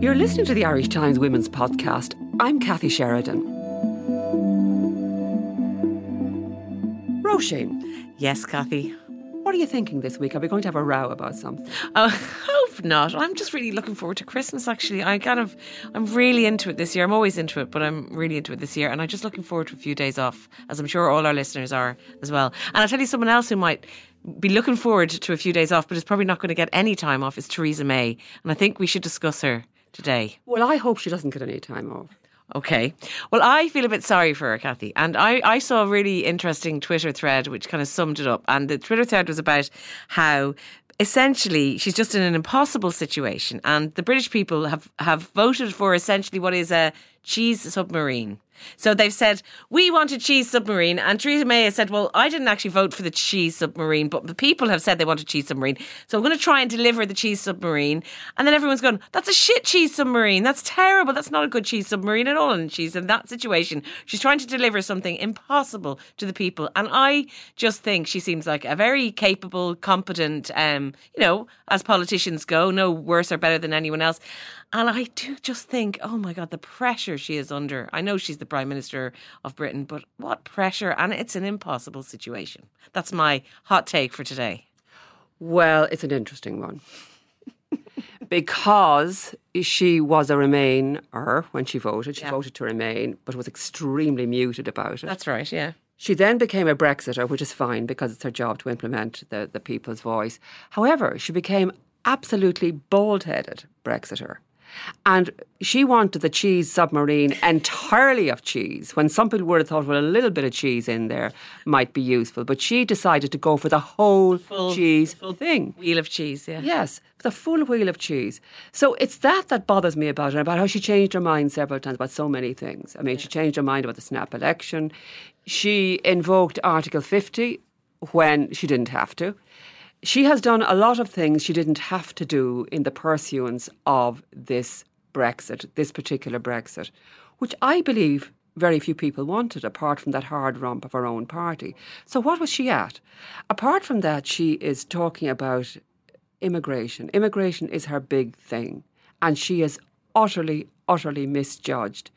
You're listening to the Irish Times Women's Podcast. I'm Kathy Sheridan. Roisin, Yes, Kathy. what are you thinking this week? Are we going to have a row about something? Oh, hope not. I'm just really looking forward to Christmas. Actually, I kind of, I'm really into it this year. I'm always into it, but I'm really into it this year, and I'm just looking forward to a few days off, as I'm sure all our listeners are as well. And I'll tell you someone else who might be looking forward to a few days off, but is probably not going to get any time off. Is Theresa May, and I think we should discuss her today. Well, I hope she doesn't get any time off. Okay. Well, I feel a bit sorry for her, Kathy. And I, I saw a really interesting Twitter thread which kind of summed it up. And the Twitter thread was about how essentially she's just in an impossible situation. And the British people have, have voted for essentially what is a cheese submarine. So they've said, we want a cheese submarine. And Theresa May has said, well, I didn't actually vote for the cheese submarine, but the people have said they want a cheese submarine. So I'm going to try and deliver the cheese submarine. And then everyone's going, that's a shit cheese submarine. That's terrible. That's not a good cheese submarine at all. And she's in that situation. She's trying to deliver something impossible to the people. And I just think she seems like a very capable, competent, um, you know, as politicians go, no worse or better than anyone else. And I do just think, oh my God, the pressure she is under. I know she's the Prime Minister of Britain, but what pressure? And it's an impossible situation. That's my hot take for today. Well, it's an interesting one. because she was a Remainer when she voted. She Yeah. voted to remain, but was extremely muted about it. That's right, yeah. She then became a Brexiter, which is fine because it's her job to implement the, the people's voice. However, she became absolutely bald headed Brexiter. And she wanted the cheese submarine entirely of cheese, when some people would have thought, well, a little bit of cheese in there might be useful. But she decided to go for the whole cheese full thing. Wheel of cheese, yeah. Yes, the full wheel of cheese. So it's that that bothers me about her, about how she changed her mind several times about so many things. I mean, she changed her mind about the snap election. She invoked Article 50 when she didn't have to. She has done a lot of things she didn't have to do in the pursuance of this Brexit, this particular Brexit, which I believe very few people wanted, apart from that hard rump of her own party. So, what was she at? Apart from that, she is talking about immigration. Immigration is her big thing. And she has utterly, utterly misjudged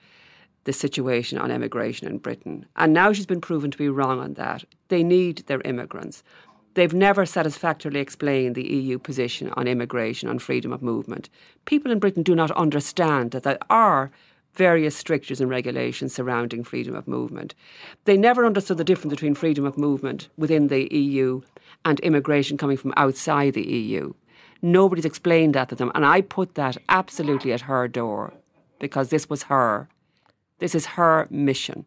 the situation on immigration in Britain. And now she's been proven to be wrong on that. They need their immigrants. They've never satisfactorily explained the EU position on immigration, on freedom of movement. People in Britain do not understand that there are various strictures and regulations surrounding freedom of movement. They never understood the difference between freedom of movement within the EU and immigration coming from outside the EU. Nobody's explained that to them, and I put that absolutely at her door because this was her. This is her mission.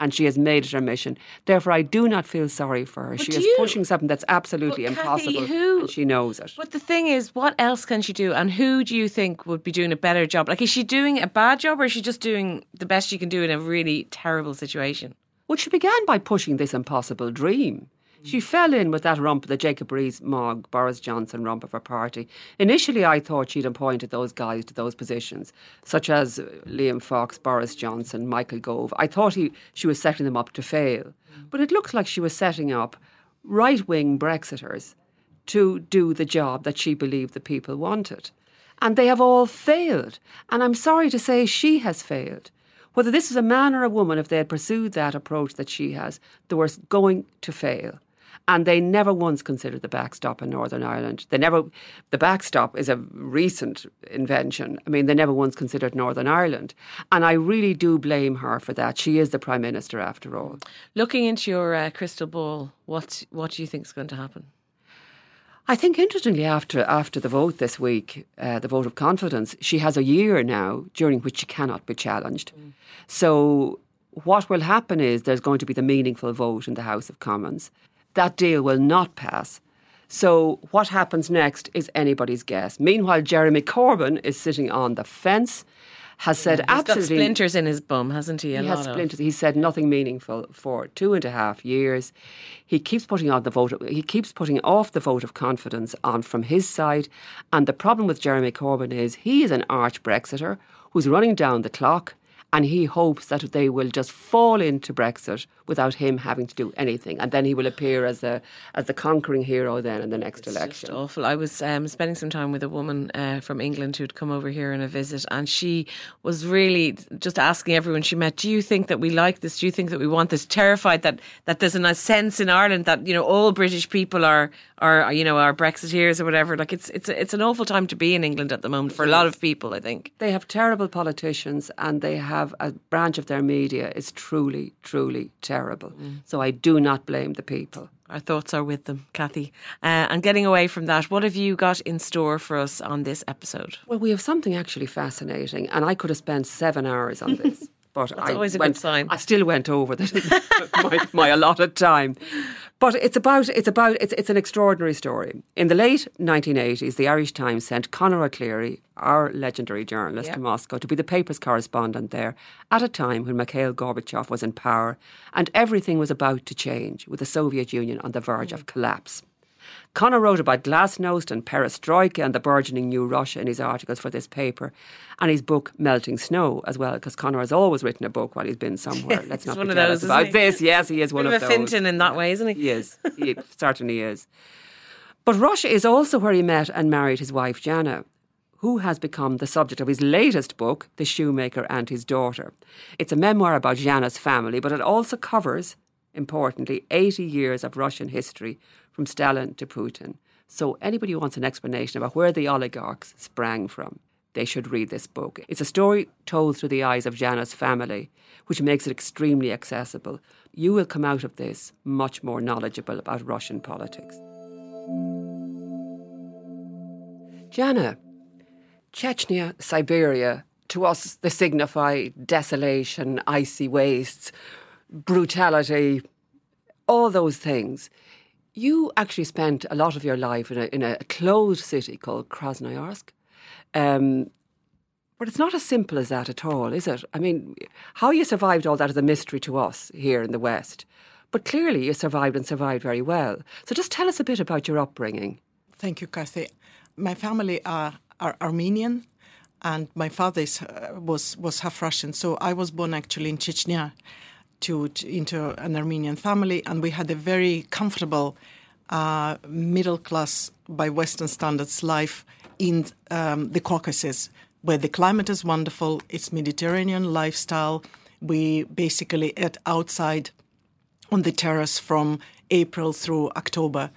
And she has made it her mission. Therefore, I do not feel sorry for her. she is you- pushing something that's absolutely But Kathy, impossible, who- and she knows it. But the thing is, what else can she do? And who do you think would be doing a better job? Like, is she doing a bad job or is she just doing the best she can do in a really terrible situation? Well, she began by pushing this impossible dream. She fell in with that rump, the Jacob Rees-Mogg, Boris Johnson rump of her party. Initially, I thought she'd appointed those guys to those positions, such as Liam Fox, Boris Johnson, Michael Gove. I thought he, she was setting them up to fail. But it looks like she was setting up right-wing Brexiters to do the job that she believed the people wanted. And they have all failed. And I'm sorry to say she has failed. Whether this is a man or a woman, if they had pursued that approach that she has, they were going to fail. And they never once considered the backstop in Northern Ireland. They never, the backstop is a recent invention. I mean, they never once considered Northern Ireland. And I really do blame her for that. She is the Prime Minister after all. Looking into your uh, crystal ball, what what do you think is going to happen? I think interestingly, after after the vote this week, uh, the vote of confidence, she has a year now during which she cannot be challenged. So what will happen is there's going to be the meaningful vote in the House of Commons. That deal will not pass. So what happens next is anybody's guess. Meanwhile, Jeremy Corbyn is sitting on the fence has said He's absolutely got splinters in his bum, hasn't he? A he lot has of. splinters. He said nothing meaningful for two and a half years. He keeps putting on the vote. He keeps putting off the vote of confidence on from his side. And the problem with Jeremy Corbyn is he is an arch Brexiter who's running down the clock. And he hopes that they will just fall into Brexit without him having to do anything, and then he will appear as the as the conquering hero then in the next It's election. just awful. I was um, spending some time with a woman uh, from England who'd come over here on a visit, and she was really just asking everyone she met, "Do you think that we like this? Do you think that we want this?" Terrified that that there's a sense in Ireland that you know all British people are are you know are Brexiteers or whatever. Like it's it's it's an awful time to be in England at the moment for a lot of people. I think. They have terrible politicians and they have a branch of their media is truly, truly terrible. So I do not blame the people. Our thoughts are with them, Kathy. Uh, and getting away from that, what have you got in store for us on this episode? Well, we have something actually fascinating, and I could have spent seven hours on this. But That's I always a went, good sign. I still went over the, my, my allotted time. But it's about it's about it's it's an extraordinary story. In the late 1980s, the Irish Times sent Conor O'Clery, our legendary journalist, Yeah. to Moscow to be the paper's correspondent there at a time when Mikhail Gorbachev was in power and everything was about to change with the Soviet Union on the verge hmm. of collapse. Conor wrote about glasnost and perestroika and the burgeoning new Russia in his articles for this paper and his book Melting Snow as well, because Conor has always written a book while he's been somewhere. Let's not one be of those, about this. Yes, he is one of of a those. Fintan in that way, isn't he? He is. He certainly is. But Russia is also where he met and married his wife Zhanna, who has become the subject of his latest book, The Shoemaker and His Daughter. It's a memoir about Zhanna's family, but it also covers, importantly, 80 years of Russian history from Stalin to Putin. So anybody who wants an explanation about where the oligarchs sprang from, they should read this book. It's a story told through the eyes of Zhanna's family, which makes it extremely accessible. You will come out of this much more knowledgeable about Russian politics. Zhanna, Chechnya, Siberia, to us they signify desolation, icy wastes, brutality, all those things. You actually spent a lot of your life in a, in a closed city called Krasnoyarsk. Um, but it's not as simple as that at all, is it? I mean, how you survived all that is a mystery to us here in the West. But clearly you survived and survived very well. So just tell us a bit about your upbringing. Thank you, Kathy. My family are, are Armenian, and my father is, uh, was was half Russian. So I was born actually in Chechnya, to, to into an Armenian family, and we had a very comfortable, uh, middle class by Western standards life in um, the Caucasus, where the climate is wonderful. It's Mediterranean lifestyle. We basically ate outside on the terrace from April through October.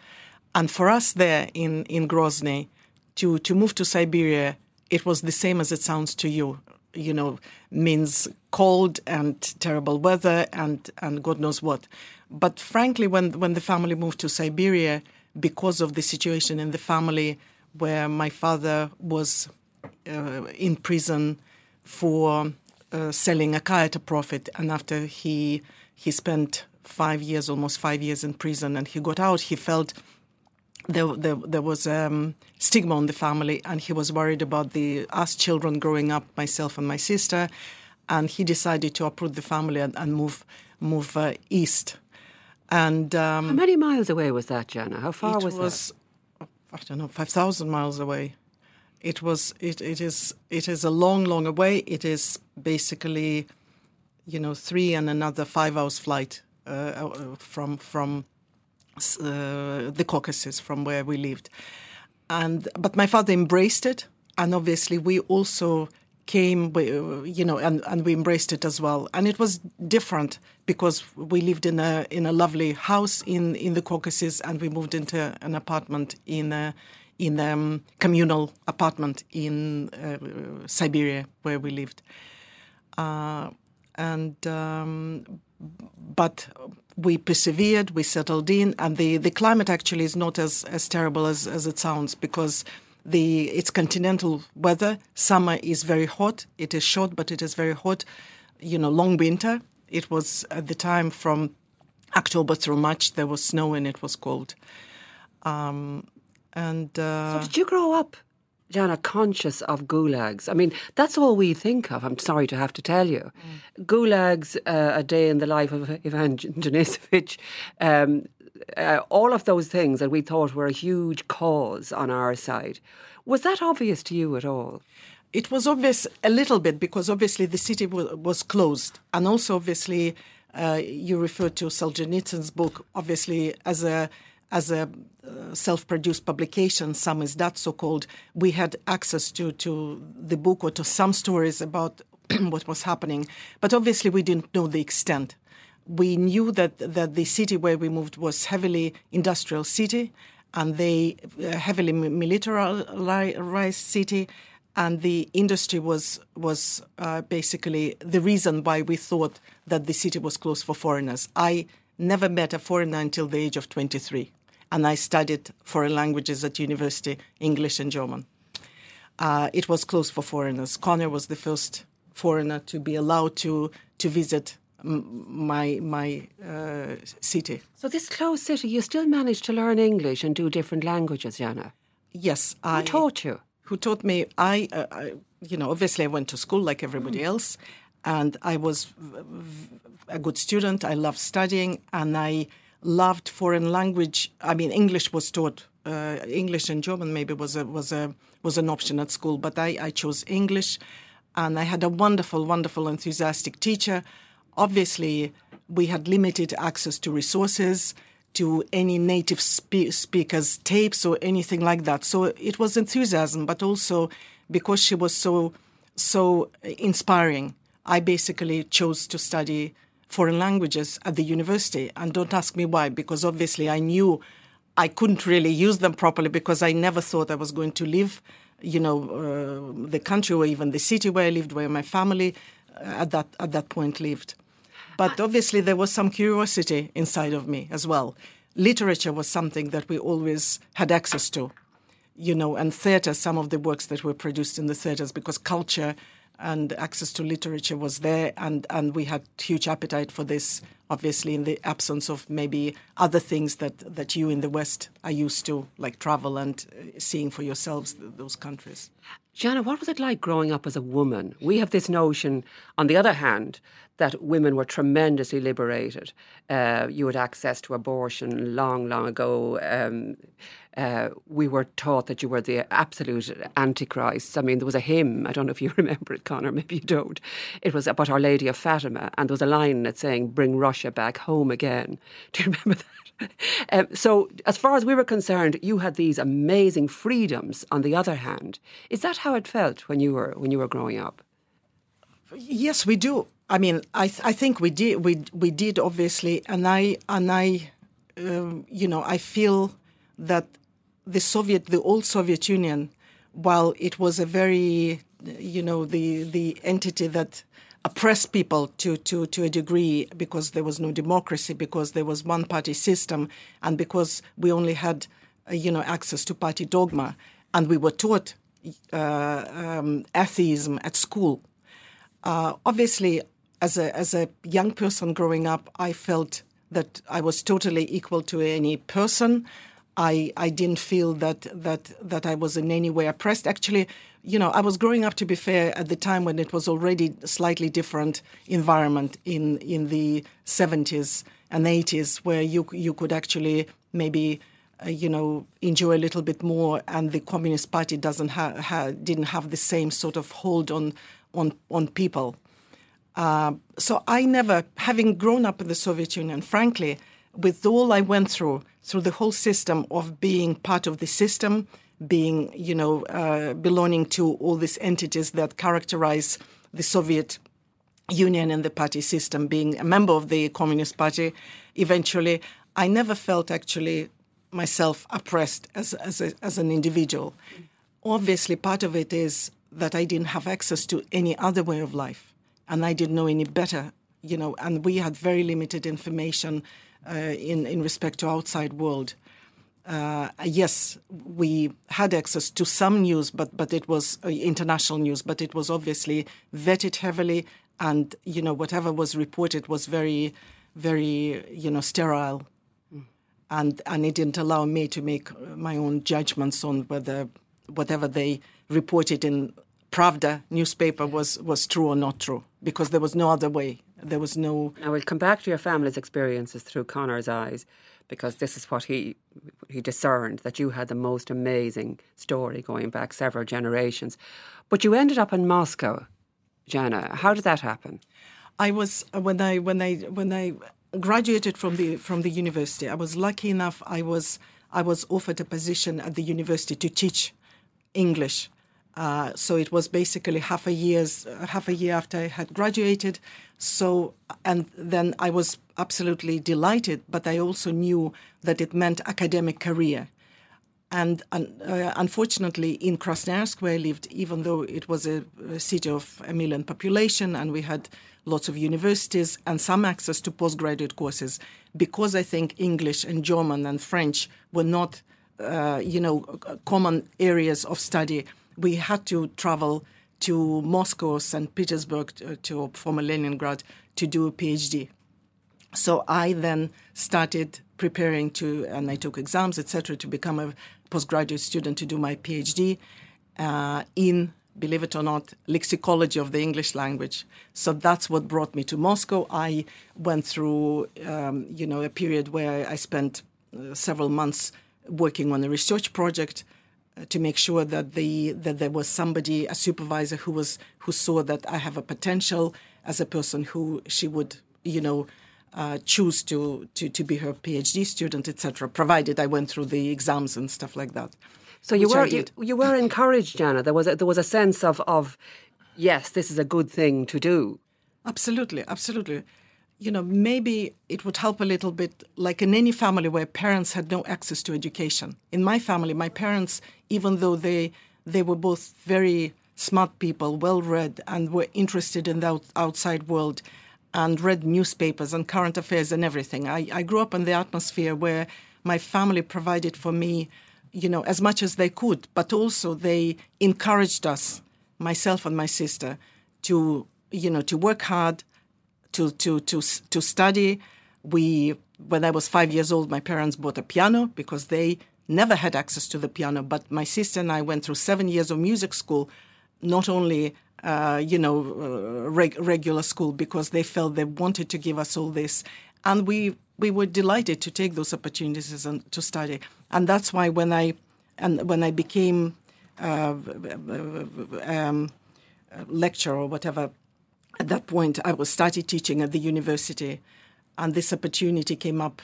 And for us there in, in Grozny, to, to move to Siberia, it was the same as it sounds to you. You know, means cold and terrible weather and, and God knows what. But frankly, when, when the family moved to Siberia, because of the situation in the family where my father was uh, in prison for uh, selling a car at a profit, and after he he spent five years, almost five years in prison, and he got out, he felt there there, there was um, stigma on the family, and he was worried about the us children growing up, myself and my sister, and he decided to uproot the family and, and move move uh, east. And um, How many miles away was that, Zhanna? How far it was, was, I don't know, five thousand miles away. It was. It, it is. It is a long, long away. It is basically, you know, three and another five hours flight uh, uh, from from uh, the Caucasus, from where we lived. And but my father embraced it, and obviously we also came, you know, and, and we embraced it as well. And it was different because we lived in a in a lovely house in in the Caucasus, and we moved into an apartment in a in a um, communal apartment in uh, Siberia where we lived. Uh, and um, but we persevered, we settled in, and the, the climate actually is not as, as terrible as, as it sounds because the it's continental weather. Summer is very hot. It is short, but it is very hot. You know, long winter. It was at the time from October through March. There was snow and it was cold. Um, and uh, So did you grow up, Zhanna, conscious of gulags? I mean, that's all we think of. I'm sorry to have to tell you. Gulags, uh, a day in the life of Ivan Denisovich, um, uh, all of those things that we thought were a huge cause on our side. Was that obvious to you at all? It was obvious a little bit because obviously the city was, was closed, and also obviously uh, you referred to Solzhenitsyn's book, obviously as a as a uh, self-produced publication. Samizdat so-called. We had access to to the book or to some stories about what was happening, but obviously we didn't know the extent. We knew that that the city where we moved was heavily industrial city, and they uh, heavily militarized city and the industry was was uh, basically the reason why we thought that the city was closed for foreigners. I never met a foreigner until the age of 23, and I studied foreign languages at university, English and German. Uh, it was closed for foreigners. Conor was the first foreigner to be allowed to to visit my my uh, city. So this closed city, you still managed to learn English and do different languages, Zhanna. Yes, Who I taught you? who taught me. I, uh, I, you know, obviously I went to school like everybody else, and I was a good student. I loved studying, and I loved foreign language. I mean, English was taught. Uh, English and German maybe was a was a was an option at school, but I, I chose English, and I had a wonderful, wonderful, enthusiastic teacher. Obviously, we had limited access to resources to any native spe- speakers' tapes or anything like that. So it was enthusiasm, but also because she was so so inspiring, I basically chose to study foreign languages at the university. And don't ask me why, because obviously I knew I couldn't really use them properly because I never thought I was going to leave, you know, uh, the country or even the city where I lived, where my family uh, at that at that point lived. But obviously, there was some curiosity inside of me as well. Literature was something that we always had access to, you know, and theatre, some of the works that were produced in the theatres, because culture and access to literature was there, and, and we had huge appetite for this, obviously, in the absence of maybe other things that, that you in the West are used to, like travel and uh, seeing for yourselves th- those countries. Zhanna, what was it like growing up as a woman? We have this notion, on the other hand, that women were tremendously liberated. Uh, you had access to abortion long, long ago. Um, uh, we were taught that you were the absolute antichrist. I mean, there was a hymn, I don't know if you remember it, Conor, maybe you don't. It was about Our Lady of Fatima, and there was a line that saying, Bring Russia back home again. Do you remember that? Um, so, as far as we were concerned, you had these amazing freedoms. On the other hand, is that how it felt when you were when you were growing up? Yes, we do. I mean, I th- I think we did we we did obviously, and I and I, um, you know, I feel that the Soviet, the old Soviet Union, while it was a very, you know, the the entity that oppressed people to, to, to a degree because there was no democracy, because there was one party system, and because we only had, uh, you know, access to party dogma, and we were taught uh, um, atheism at school. Uh, obviously, as a as a young person growing up, I felt that I was totally equal to any person. I I didn't feel that that that I was in any way oppressed. Actually, you know, I was growing up to be fair at the time when it was already slightly different environment in in the 70s and 80s, where you you could actually maybe. Uh, you know, enjoy a little bit more, and the Communist Party doesn't ha-, ha- didn't have the same sort of hold on on on people. Uh, so I never, having grown up in the Soviet Union, frankly, with all I went through, through the whole system of being part of the system, being, you know, uh, belonging to all these entities that characterize the Soviet Union and the party system, being a member of the Communist Party, eventually, I never felt actually myself oppressed as, as, a, as an individual. Obviously, part of it is that I didn't have access to any other way of life, and I didn't know any better, you know. And we had very limited information in in respect to outside world. Uh, yes, we had access to some news, but but it was uh, international news. But it was obviously vetted heavily, and you know whatever was reported was very, very you know sterile. and and it didn't allow me to make my own judgments on whether whatever they reported in Pravda newspaper was was true or not true because there was no other way. There was no. Now we'll come back to your family's experiences through Conor's eyes, because this is what he he discerned that you had the most amazing story going back several generations. But you ended up in Moscow, Zhanna. How did that happen? I was uh, when I when I when I graduated from the from the university. I was lucky enough. I was I was offered a position at the university to teach English. Uh, so it was basically half a year's half a year after I had graduated. So and then I was absolutely delighted, but I also knew that it meant academic career. And uh, unfortunately, in Krasnoyarsk, where I lived, even though it was a, a, city of a million population and we had lots of universities and some access to postgraduate courses, because I think English and German and French were not, uh, you know, common areas of study, we had to travel to Moscow, St. Petersburg, to, to former Leningrad, to do a PhD. So I then started preparing to, and I took exams, etc., to become a postgraduate student to do my PhD uh, in, believe it or not, lexicology of the English language. So that's what brought me to Moscow. I went through, um, you know, a period where I spent uh, several months working on a research project uh, to make sure that the that there was somebody, a supervisor who was who saw that I have a potential as a person who she would, you know uh, choose to, to, to be her PhD student, etc., provided I went through the exams and stuff like that. So you were you, you, were encouraged, Zhanna. There was a, there was a sense of of yes, this is a good thing to do. Absolutely, absolutely. You know, maybe it would help a little bit, like in any family where parents had no access to education. In my family, my parents, even though they they were both very smart people, well read, and were interested in the outside world, and read newspapers and current affairs and everything. I, I grew up in the atmosphere where my family provided for me, you know, as much as they could, but also they encouraged us, myself and my sister, to, you know, to work hard, to, to, to, to study. We, when I was five years old, my parents bought a piano because they never had access to the piano. But my sister and I went through seven years of music school, not only uh, you know, uh, reg- regular school because they felt they wanted to give us all this. And we, we were delighted to take those opportunities and to study. And that's why when I, and when I became uh, um, lecturer or whatever, at that point I was started teaching at the university, and this opportunity came up,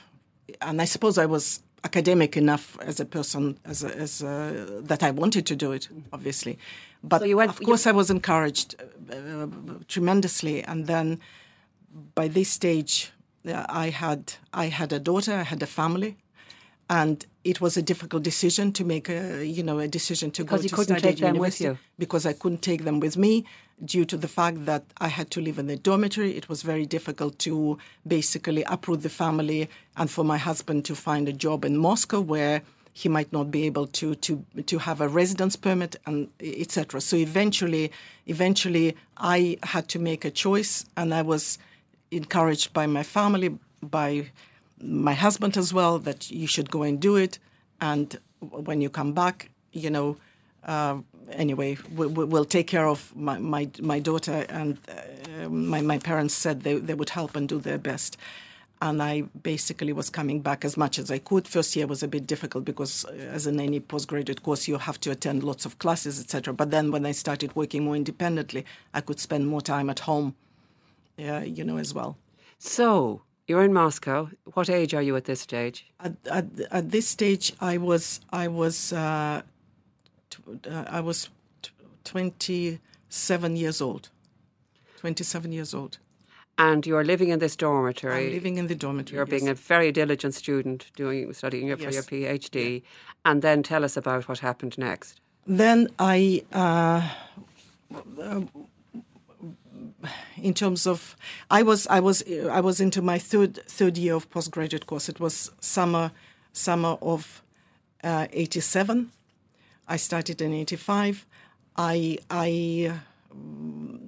and I suppose I was academic enough as a person as, a, as a, that I wanted to do it, obviously. But so went, of course, I was encouraged uh, tremendously. And then by this stage, uh, I had I had a daughter, I had a family, and it was a difficult decision to make a you know a decision to because go to couldn't study at university because I couldn't take them with me due to the fact that I had to live in the dormitory. It was very difficult to basically uproot the family and for my husband to find a job in Moscow where he might not be able to to to have a residence permit and etc. So eventually, eventually, I had to make a choice, and I was encouraged by my family, by my husband as well, that you should go and do it, and when you come back, you know. Uh, anyway, we, will take care of my, my, my daughter, and uh, my, my parents said they, they would help and do their best and I basically was coming back as much as I could. First year was a bit difficult because, uh, as in any postgraduate course, you have to attend lots of classes, etc. But then, when I started working more independently, I could spend more time at home, uh, you know, as well. So you're in Moscow. What age are you at this stage? At, at, at this stage, I was I was uh, I was t- twenty seven years old. Twenty seven years old. And you're living in this dormitory. I'm living in the dormitory. You're yes. being a very diligent student, doing studying yes. for your PhD, and then tell us about what happened next. Then I, uh, uh, in terms of, I was I was I was into my third third year of postgraduate course. It was summer summer of '87. Uh, I started in '85. I I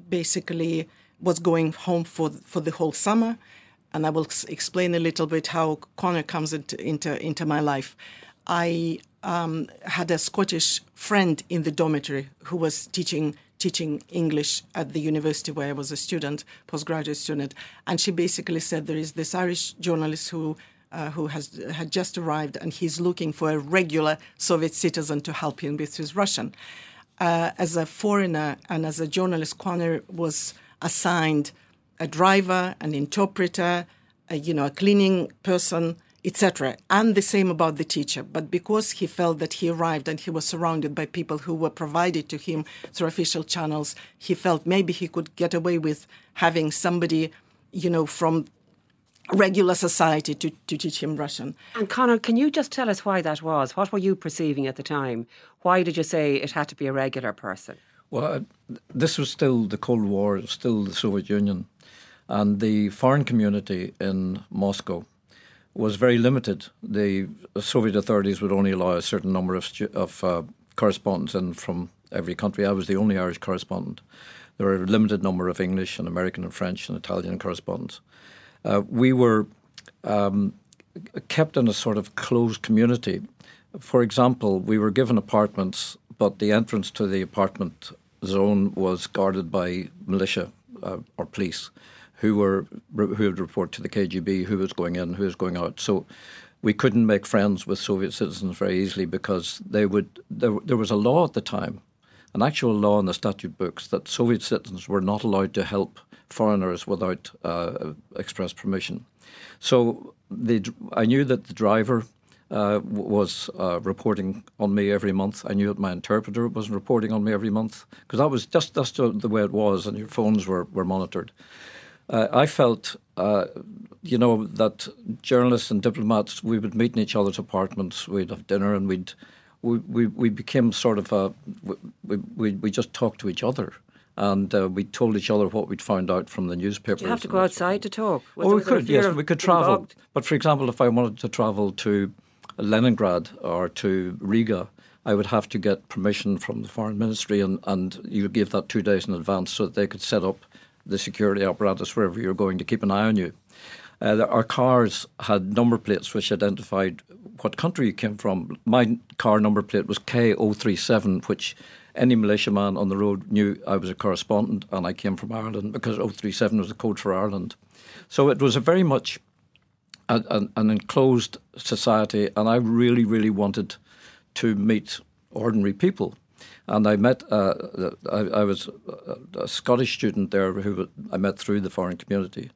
basically was going home for for the whole summer, and I will explain a little bit how Conor comes into into, into my life. I um, had a Scottish friend in the dormitory who was teaching teaching English at the university where I was a student, postgraduate student, and she basically said there is this Irish journalist who. Uh, who has had just arrived and he's looking for a regular Soviet citizen to help him with his Russian. Uh, as a foreigner and as a journalist, Conor was assigned a driver, an interpreter, a, you know, a cleaning person, etc. And the same about the teacher. But because he felt that he arrived and he was surrounded by people who were provided to him through official channels, he felt maybe he could get away with having somebody, you know, from regular society to, to teach him Russian. And Conor, can you just tell us why that was? What were you perceiving at the time? Why did you say it had to be a regular person? Well, this was still the Cold War, still the Soviet Union, and the foreign community in Moscow was very limited. The Soviet authorities would only allow a certain number of, stu- of uh, correspondents in from every country. I was the only Irish correspondent. There were a limited number of English and American and French and Italian correspondents. Uh, we were um, kept in a sort of closed community. For example, we were given apartments, but the entrance to the apartment zone was guarded by militia uh, or police, who were who would report to the KGB who was going in, who was going out. So we couldn't make friends with Soviet citizens very easily because they would. There, there was a law at the time, an actual law in the statute books that Soviet citizens were not allowed to help foreigners without uh, express permission. So I knew that the driver uh, was uh, reporting on me every month. I knew that my interpreter was reporting on me every month because that was just that's the, the way it was, and your phones were were monitored. Uh, I felt, uh, you know, that journalists and diplomats we would meet in each other's apartments, we'd have dinner, and we'd we we, we became sort of a we, we we just talked to each other and uh, we told each other what we'd found out from the newspapers. You have to go outside to talk. Was oh, we was there a could, yes, we could travel. But for example, if I wanted to travel to Leningrad or to Riga, I would have to get permission from the foreign ministry, and, and you give that two days in advance so that they could set up the security apparatus wherever you're going to keep an eye on you. Uh, our cars had number plates which identified what country you came from. My car number plate was K037, which any militiaman on the road knew I was a correspondent and I came from Ireland because 037 was the code for Ireland. So it was a very much an, an enclosed society, and I really, really wanted to meet ordinary people. And I met, uh, I, I was a, a Scottish student there who I met through the foreign community.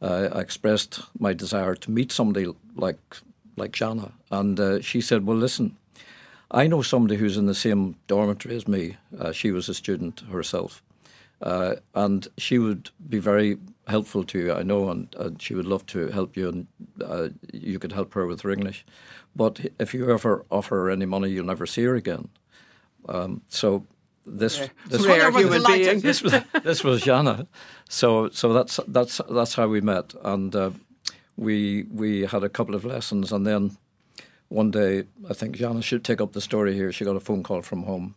Uh, I expressed my desire to meet somebody like like Zhanna, and uh, she said, "Well, listen, I know somebody who's in the same dormitory as me. Uh, she was a student herself, uh, and she would be very helpful to you. I know, and, and she would love to help you, and uh, you could help her with her English. But if you ever offer her any money, you'll never see her again. Um, so this this Rare Rare was human being. this was this was Zhanna. So so that's that's that's how we met, and uh, we we had a couple of lessons, and then one day I think Zhanna should take up the story here. She got a phone call from home.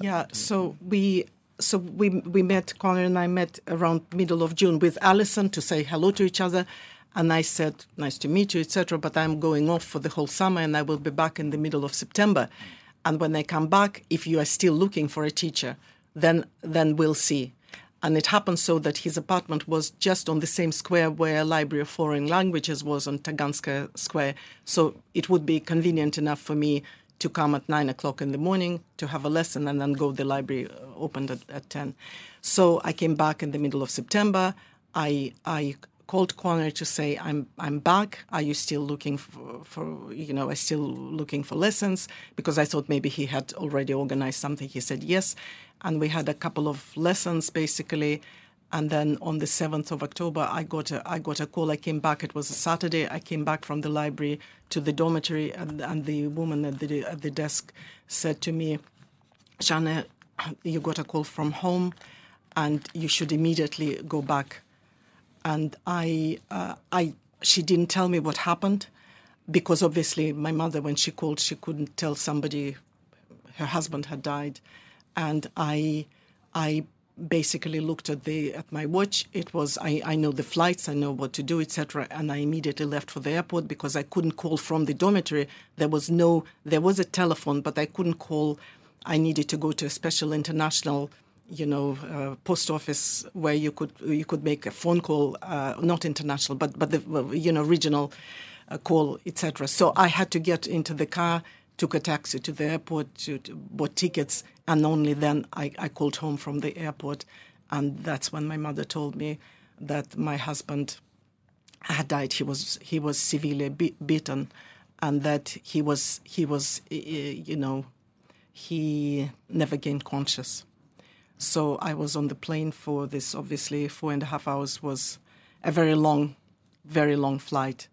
Yeah, so we so we we met Conor and I met around middle of June with Alison to say hello to each other, and I said nice to meet you, etc. But I'm going off for the whole summer, and I will be back in the middle of September. And when I come back, if you are still looking for a teacher, then then we'll see. And it happened so that his apartment was just on the same square where Library of Foreign Languages was on Taganska Square. So it would be convenient enough for me to come at nine o'clock in the morning to have a lesson and then go. The library uh, opened at, at ten. So I came back in the middle of September. I I called Conor to say I'm I'm back. Are you still looking for, for you know? I'm still looking for lessons because I thought maybe he had already organized something. He said yes, and we had a couple of lessons basically. And then on the seventh of October, I got a I got a call. I came back. It was a Saturday. I came back from the library to the dormitory, and, and the woman at the at the desk said to me, "Zhanna, you got a call from home, and you should immediately go back." And I uh, I she didn't tell me what happened, because obviously my mother, when she called, she couldn't tell somebody her husband had died, and I I basically looked at the at my watch. It was I, I know the flights, I know what to do, etc. And I immediately left for the airport because I couldn't call from the dormitory. There was no there was a telephone, but I couldn't call. I needed to go to a special international, you know, uh, post office where you could you could make a phone call, uh, not international, but but the you know regional uh, call, etc. So I had to get into the car took a taxi to the airport, to, to bought tickets, and only then I, I called home from the airport. And that's when my mother told me that my husband had died. He was he was severely be- beaten, and that he was he was you know he never gained conscious. So I was on the plane for this. Obviously, four and a half hours was a very long, very long flight.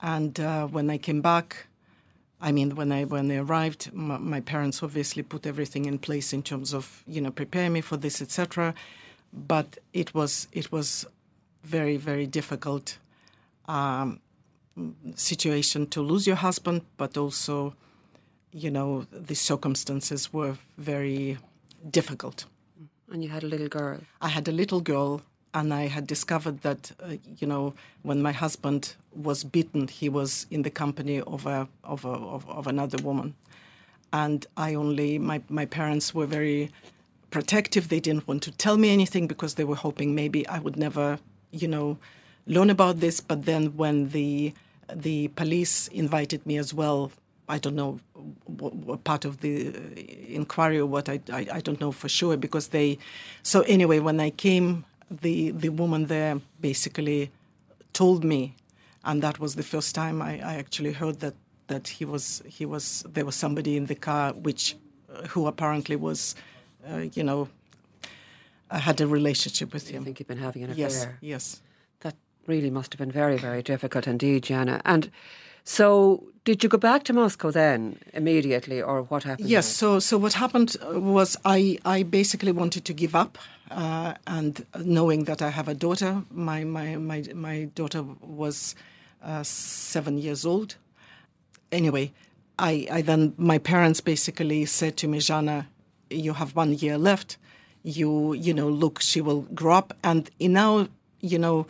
And uh, when I came back, I mean, when I when they arrived, my, my, parents obviously put everything in place in terms of you know prepare me for this, etc. But it was it was very very difficult um, situation to lose your husband, but also, you know, the circumstances were very difficult. And you had a little girl. I had a little girl and I had discovered that, uh, you know, when my husband was beaten, he was in the company of a of a, of, of another woman, and I only my my parents were very protective. They didn't want to tell me anything because they were hoping maybe I would never, you know, learn about this. But then when the the police invited me as well. I don't know what, what part of the inquiry or what I, I, I don't know for sure because they so anyway when I came the the woman there basically told me, and that was the first time I, I actually heard that that he was he was there was somebody in the car which uh, who apparently was, uh, you know, uh, had a relationship with him. I think he'd been having an affair. Yes, yes. That really must have been very very difficult indeed, Zhanna. And so, did you go back to Moscow then immediately, or what happened? Yes. So, so what happened was I I basically wanted to give up. Uh, and knowing that I have a daughter, my my my, my daughter was uh, seven years old. Anyway, I, I then my parents basically said to me, Zhanna, you have one year left. You you know look, she will grow up, and in our you know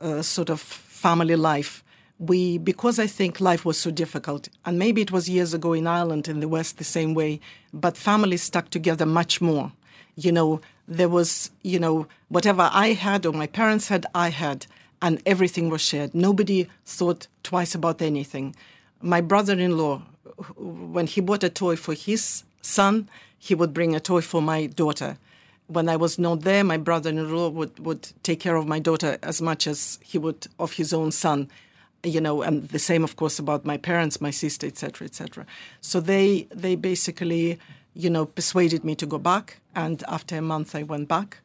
uh, sort of family life, we because I think life was so difficult, and maybe it was years ago in Ireland in the West the same way, but families stuck together much more. You know, there was, you know, whatever I had or my parents had, I had, and everything was shared. Nobody thought twice about anything. My brother in law, when he bought a toy for his son, he would bring a toy for my daughter. When I was not there, my brother in law would, would take care of my daughter as much as he would of his own son you know, and the same, of course, about my parents, my sister, etc., etc. So they they basically you know, persuaded me to go back. And after a month, I went back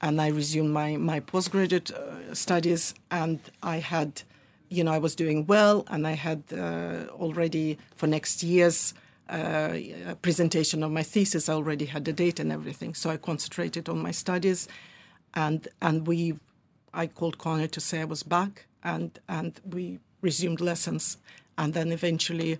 and I resumed my, my postgraduate uh, studies. And I had, you know, I was doing well and I had uh, already for next year's uh, presentation of my thesis, I already had the date and everything. So I concentrated on my studies. And, and we, I called Conor to say I was back and, and we resumed lessons. And then eventually,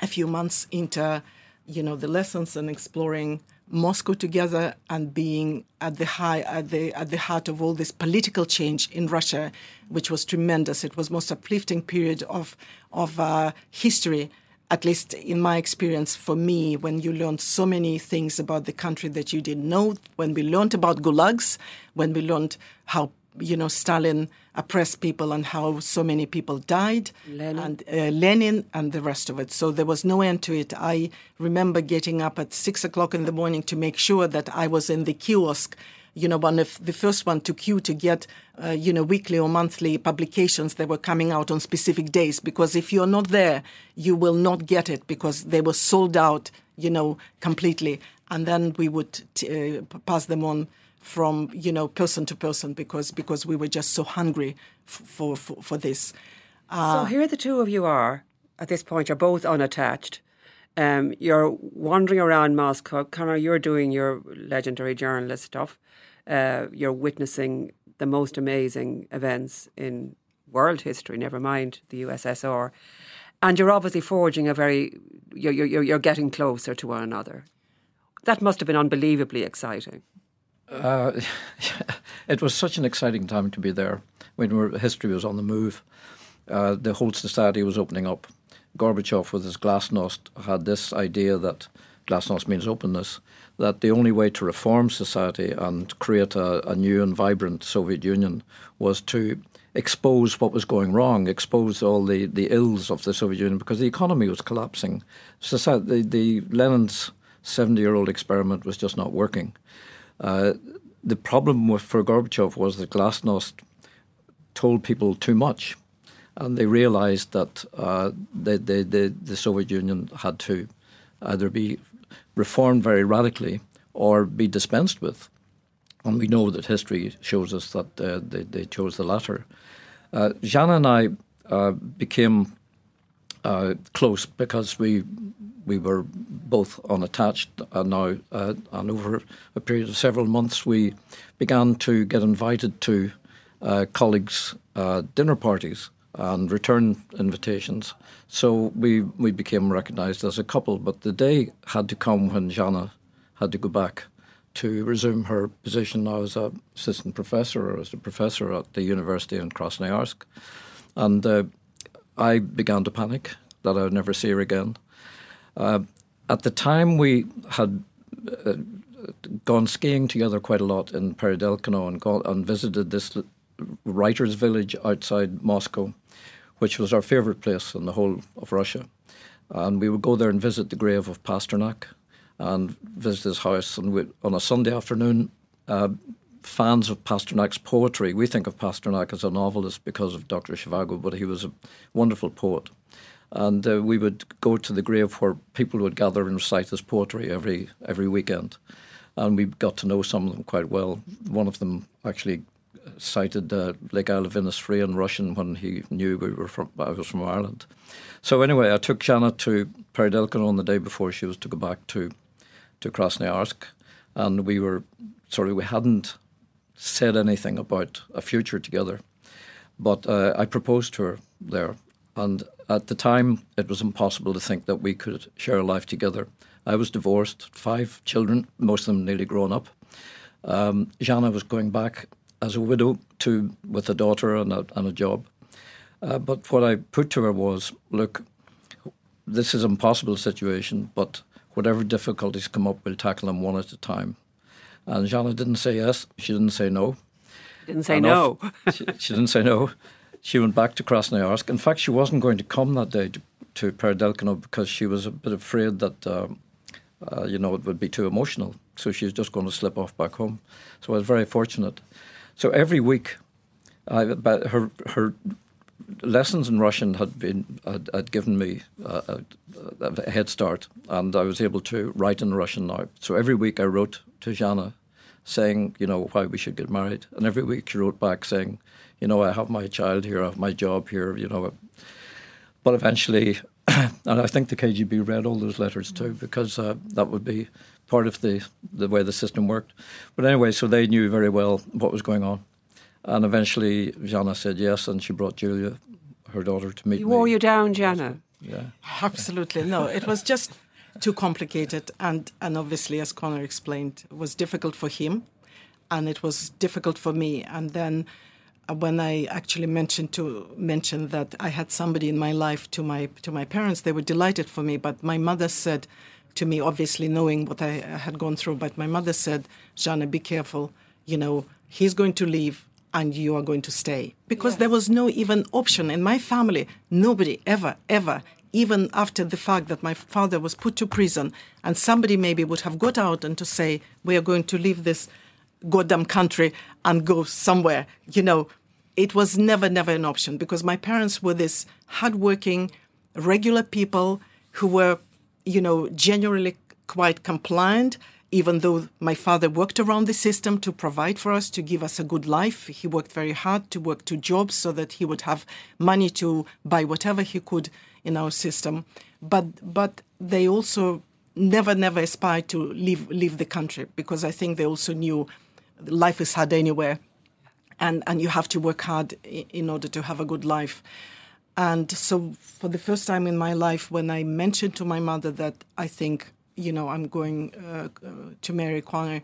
a few months into you know the lessons and exploring Moscow together and being at the high at the at the heart of all this political change in Russia, which was tremendous. It was most uplifting period of of uh, history, at least in my experience. For me, when you learned so many things about the country that you didn't know, when we learned about gulags, when we learned how you know Stalin oppressed people and how so many people died, Lenin. and uh, Lenin and the rest of it. So there was no end to it. I remember getting up at six o'clock in the morning to make sure that I was in the kiosk. You know, one of the first one to queue to get, uh, you know, weekly or monthly publications that were coming out on specific days. Because if you're not there, you will not get it because they were sold out, you know, completely. And then we would t- uh, pass them on from you know person to person because because we were just so hungry for, for for this. Uh, so here the two of you are at this point. You're both unattached. Um, you're wandering around Moscow. Conor, you're doing your legendary journalist stuff. Uh, you're witnessing the most amazing events in world history. Never mind the USSR, and you're obviously forging a very. You're you're, you're getting closer to one another. That must have been unbelievably exciting. Uh, it was such an exciting time to be there when history was on the move. Uh, the whole society was opening up. Gorbachev, with his glasnost, had this idea that glasnost means openness, that the only way to reform society and create a, a new and vibrant Soviet Union was to expose what was going wrong, expose all the, the ills of the Soviet Union because the economy was collapsing. Society, the, the Lenin's 70 year old experiment was just not working. Uh, the problem with, for Gorbachev was that Glasnost told people too much, and they realized that uh, the, Soviet Union had to either be reformed very radically or be dispensed with. And we know that history shows us that uh, they, they, chose the latter. Uh, Zhanna and I uh, became uh, close because we we were both unattached and now uh, and over a period of several months we began to get invited to uh, colleagues' uh, dinner parties and return invitations. So we we became recognised as a couple. But the day had to come when Zhanna had to go back to resume her position now as an assistant professor or as a professor at the university in Krasnoyarsk. And uh, I began to panic that I would never see her again. Uh, at the time, we had uh, gone skiing together quite a lot in Peredelkino and, and visited this writers' village outside Moscow, which was our favourite place in the whole of Russia. And we would go there and visit the grave of Pasternak and visit his house. And we, on a Sunday afternoon, uh, fans of Pasternak's poetry, we think of Pasternak as a novelist because of Dr. Zhivago, but he was a wonderful poet. And uh, we would go to the grave where people would gather and recite his poetry every every weekend. And we got to know some of them quite well. One of them actually cited uh, Lake Isle of Innisfree in Russian when he knew we were from I was from Ireland. So anyway, I took Zhanna to Peredelkino on the day before she was to go back to to Krasnoyarsk, and we were sorry we hadn't said anything about a future together, but uh, I proposed to her there, and at the time it was impossible to think that we could share a life together. I was divorced, five children, most of them nearly grown up. Um, Zhanna was going back as a widow to with a daughter and a, and a job. Uh, but what I put to her was, look, this is an impossible situation, but whatever difficulties come up, we'll tackle them one at a time. And Zhanna didn't say yes. She didn't say no. Didn't say Enough. no. she, she, didn't say no. She went back to Krasnoyarsk. In fact, she wasn't going to come that day to, to Peredelkino because she was a bit afraid that, um, uh, you know, it would be too emotional. So she was just going to slip off back home. So I was very fortunate. So every week, I, her her lessons in Russian had been had, had given me a, a, a, head start, and I was able to write in Russian now. So every week I wrote to Zhanna, saying, you know, why we should get married, and every week she wrote back saying, you know, I have my child here, I have my job here, you know. But eventually, and I think the KGB read all those letters too, because uh, that would be part of the the way the system worked. But anyway, so they knew very well what was going on. And eventually, Zhanna said yes, and she brought Julia, her daughter, to meet he me. wore you down, Zhanna. Yeah. Absolutely. No, it was just too complicated. And, and obviously, as Conor explained, it was difficult for him and it was difficult for me. And then Uh, when I actually mentioned to mention that I had somebody in my life to my to my parents, they were delighted for me. But my mother said to me, obviously knowing what I had gone through, but my mother said, "Zhanna, be careful. You know, he's going to leave and you are going to stay. Because yes. there was no even option in my family. Nobody ever, ever, even after the fact that my father was put to prison and somebody maybe would have got out and to say, we are going to leave this goddamn country and go somewhere, you know, it was never, never an option because my parents were this hardworking, regular people who were, you know, generally quite compliant even though my father worked around the system to provide for us, to give us a good life, he worked very hard to work two jobs so that he would have money to buy whatever he could in our system. But but they also never never aspired to leave leave the country because I think they also knew life is hard anywhere, and and you have to work hard in order to have a good life. And so, for the first time in my life, when I mentioned to my mother that I think you know, I'm going uh, uh, to marry Conor,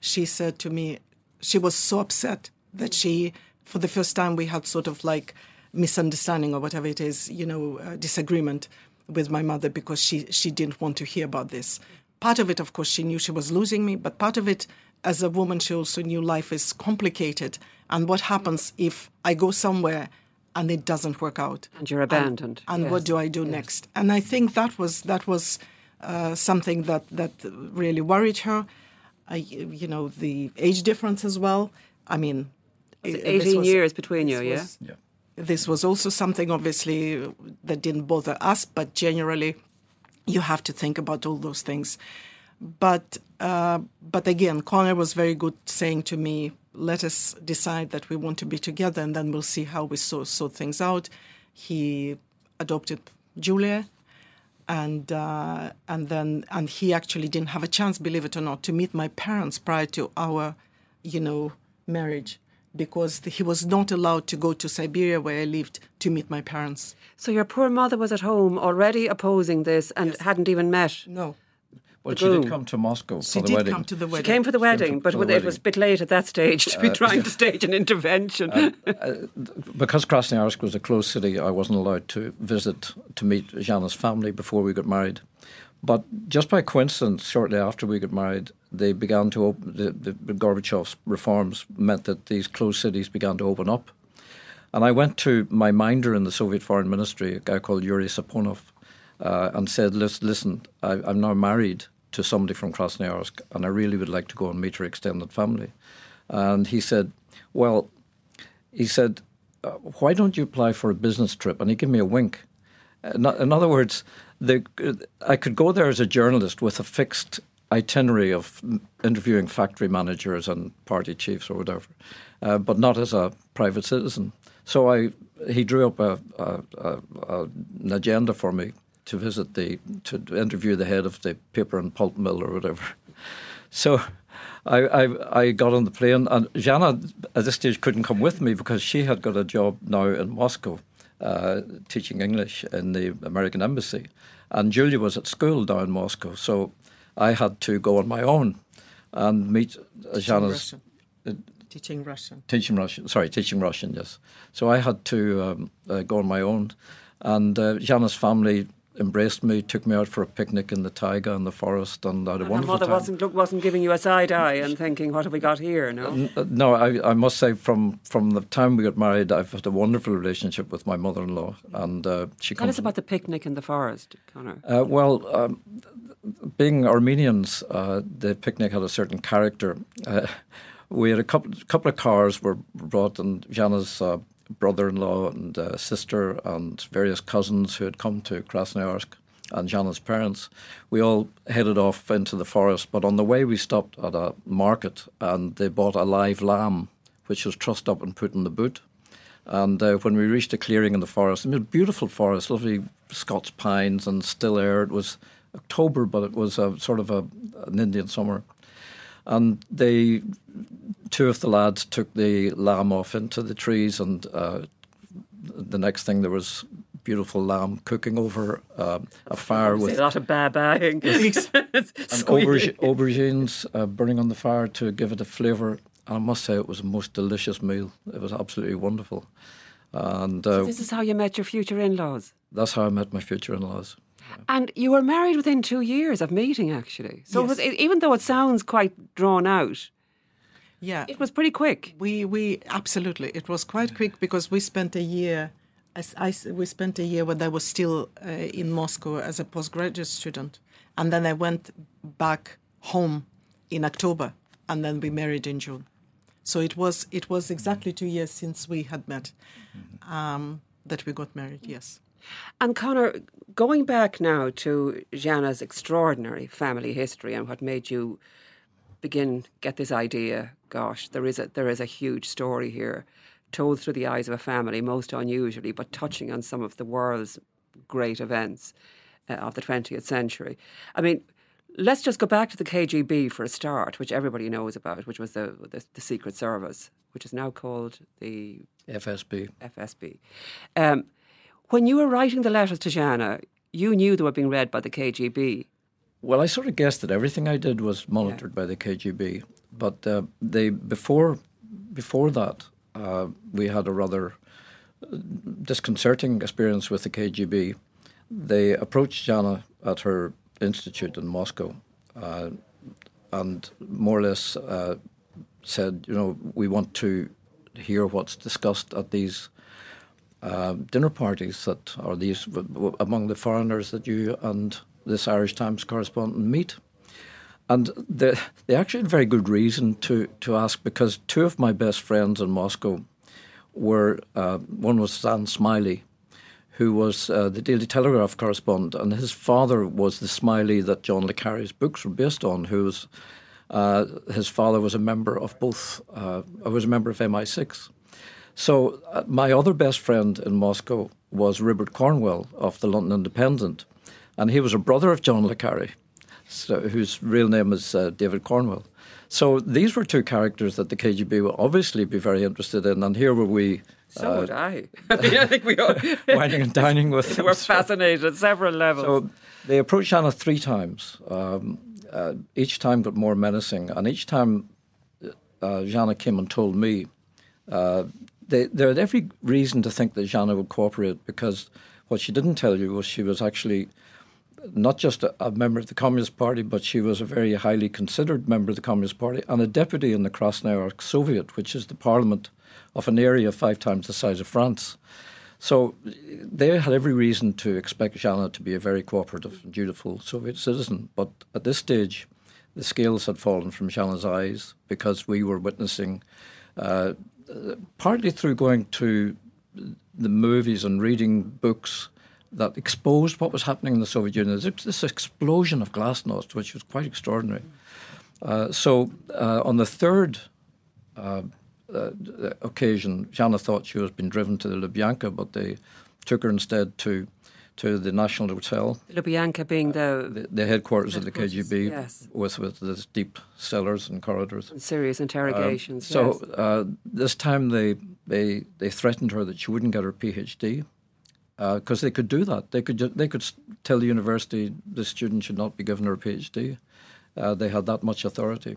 she said to me, she was so upset that she, for the first time, we had sort of like misunderstanding or whatever it is, you know, uh, disagreement with my mother because she, she didn't want to hear about this. Part of it, of course, she knew she was losing me, but part of it, as a woman, she also knew life is complicated. And what happens if I go somewhere and it doesn't work out? And you're abandoned. And, and yes. what do I do yes. next? And I think that was that was uh, something that that really worried her. I, you know, the age difference as well. I mean, 18 was, years between you, yeah? Was, yeah. This was also something, obviously, that didn't bother us, but generally, you have to think about all those things. But uh, but again, Conor was very good saying to me, "Let us decide that we want to be together, and then we'll see how we sort, sort things out." He adopted Julia, and uh, and then and he actually didn't have a chance, believe it or not, to meet my parents prior to our, you know, marriage because he was not allowed to go to Siberia where I lived to meet my parents. So your poor mother was at home already opposing this and yes. hadn't even met. No. Well, she did come to Moscow she for the wedding. She did come to the wedding. She came for the wedding, but the it wedding. was a bit late at that stage to be uh, trying to stage an intervention. Uh, uh, because Krasnoyarsk was a closed city, I wasn't allowed to visit to meet Zhanna's family before we got married. But just by coincidence, shortly after we got married, they began to open. The, the Gorbachev's reforms meant that these closed cities began to open up. And I went to my minder in the Soviet Foreign Ministry, a guy called Yuri Sapunov, uh, and said, "Listen, I, I'm now married to somebody from Krasnoyarsk, and I really would like to go and meet her extended family." And he said, "Well," he said, uh, "Why don't you apply for a business trip?" And he gave me a wink. In, in other words, the, I could go there as a journalist with a fixed itinerary of interviewing factory managers and party chiefs or whatever, uh, but not as a private citizen. So I, he drew up a, a, a, an agenda for me to visit the to interview the head of the paper and pulp mill or whatever. So I, I, I got on the plane, and Zhanna at this stage couldn't come with me because she had got a job now in Moscow. Uh, teaching English in the American embassy, and Julia was at school down in Moscow, so I had to go on my own and meet Zhanna's. Uh, teaching Russian. Teaching Russian, sorry, teaching Russian, yes. So I had to um, uh, go on my own, and uh, Zhanna's family embraced me, took me out for a picnic in the taiga in the forest, and I had a and wonderful mother time. wasn't wasn't giving you a side eye and thinking, "What have we got here?" No, no. I, I must say, from from the time we got married, I've had a wonderful relationship with my mother-in-law, and uh, she. Tell us about the picnic in the forest, Conor. Uh, well. Um, being Armenians, uh, the picnic had a certain character. Uh, we had a couple, couple of cars were brought, and Zhanna's uh, brother-in-law and uh, sister and various cousins who had come to Krasnoyarsk and Zhanna's parents. We all headed off into the forest, but on the way we stopped at a market and they bought a live lamb, which was trussed up and put in the boot. And uh, when we reached a clearing in the forest, it was a beautiful forest, lovely Scots pines and still air. It was October, but it was a sort of a, an Indian summer. And they, two of the lads took the lamb off into the trees, and uh, the next thing there was beautiful lamb cooking over uh, a fire with a lot of babaing, auberg- aubergines uh, burning on the fire to give it a flavour. And I must say, it was a most delicious meal. It was absolutely wonderful. And so this is how you met your future in-laws. That's how I met my future in-laws. And you were married within two years of meeting, actually. So yes. was, even though it sounds quite drawn out, yeah, it was pretty quick. We we absolutely it was quite quick because we spent a year. As I, we spent a year when I was still uh, in Moscow as a postgraduate student, and then I went back home in October, and then we married in June. So it was it was exactly two years since we had met um, that we got married. Yes. And Conor, going back now to Zhanna's extraordinary family history and what made you begin get this idea, gosh, there is a there is a huge story here, told through the eyes of a family, most unusually, but touching on some of the world's great events uh, of the 20th century. I mean, let's just go back to the KGB for a start, which everybody knows about, which was the the, the Secret Service, which is now called the FSB. FSB. Um, when you were writing the letters to Zhanna, you knew they were being read by the KGB. Well, I sort of guessed that everything I did was monitored by the KGB, but uh, they before before that uh, we had a rather disconcerting experience with the KGB. They approached Zhanna at her institute in Moscow, uh, and more or less uh, said, you know, we want to hear what's discussed at these uh, dinner parties that are these among the foreigners that you and this Irish Times correspondent meet. And they, they actually had very good reason to, to ask because two of my best friends in Moscow were uh, one was Stan Smiley, who was uh, the Daily Telegraph correspondent, and his father was the Smiley that John le Carre's books were based on, who was uh, his father was a member of both, uh, was a member of MI6. So uh, my other best friend in Moscow was Rupert Cornwell of the London Independent, and he was a brother of John le Carre, so, whose real name is uh, David Cornwell. So these were two characters that the KGB would obviously be very interested in, and here were we. So uh, would I. I, mean, I think we are wining and dining with them. We're fascinated at several levels. So they approached Zhanna three times. Um, uh, each time got more menacing, and each time uh, Zhanna came and told me uh, they, had every reason to think that Zhanna would cooperate because what she didn't tell you was she was actually not just a, a, member of the Communist Party, but she was a very highly considered member of the Communist Party and a deputy in the Krasnoyarsk Soviet, which is the parliament of an area five times the size of France. So they had every reason to expect Zhanna to be a very cooperative and dutiful Soviet citizen. But at this stage, the scales had fallen from Zhanna's eyes because we were witnessing, partly through going to the movies and reading books that exposed what was happening in the Soviet Union. There's this explosion of glasnost, which was quite extraordinary. Uh, so uh, on the third uh, uh occasion, Zhanna thought she was being driven to the Lubyanka, but they took her instead to to the National Hotel. Lubyanka being the the, the headquarters, of the KGB, yes. with with the deep cellars and corridors, and serious interrogations. Um, so yes. uh, this time they they they threatened her that she wouldn't get her PhD because uh, they could do that. They could they could tell the university the student should not be given her PhD. Uh, they had that much authority.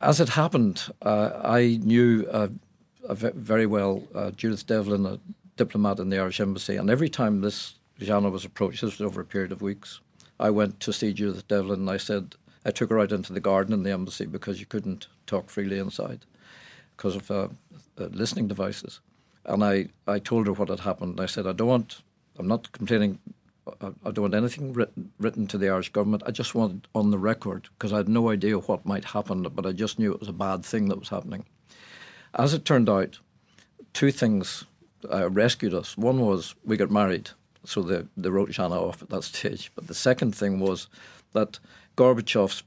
As it happened, uh, I knew uh, very well uh, Judith Devlin, diplomat in the Irish Embassy, and every time this Zhanna was approached, this was over a period of weeks, I went to see Judith Devlin and I said, I took her out into the garden in the embassy because you couldn't talk freely inside because of uh, uh listening devices. And I, I told her what had happened. I said, I don't want, I'm not complaining, I, I don't want anything written, written to the Irish government. I just want on the record because I had no idea what might happen, but I just knew it was a bad thing that was happening. As it turned out, two things uh, rescued us. One was we got married, so they, they wrote Zhanna off at that stage. But the second thing was that Gorbachev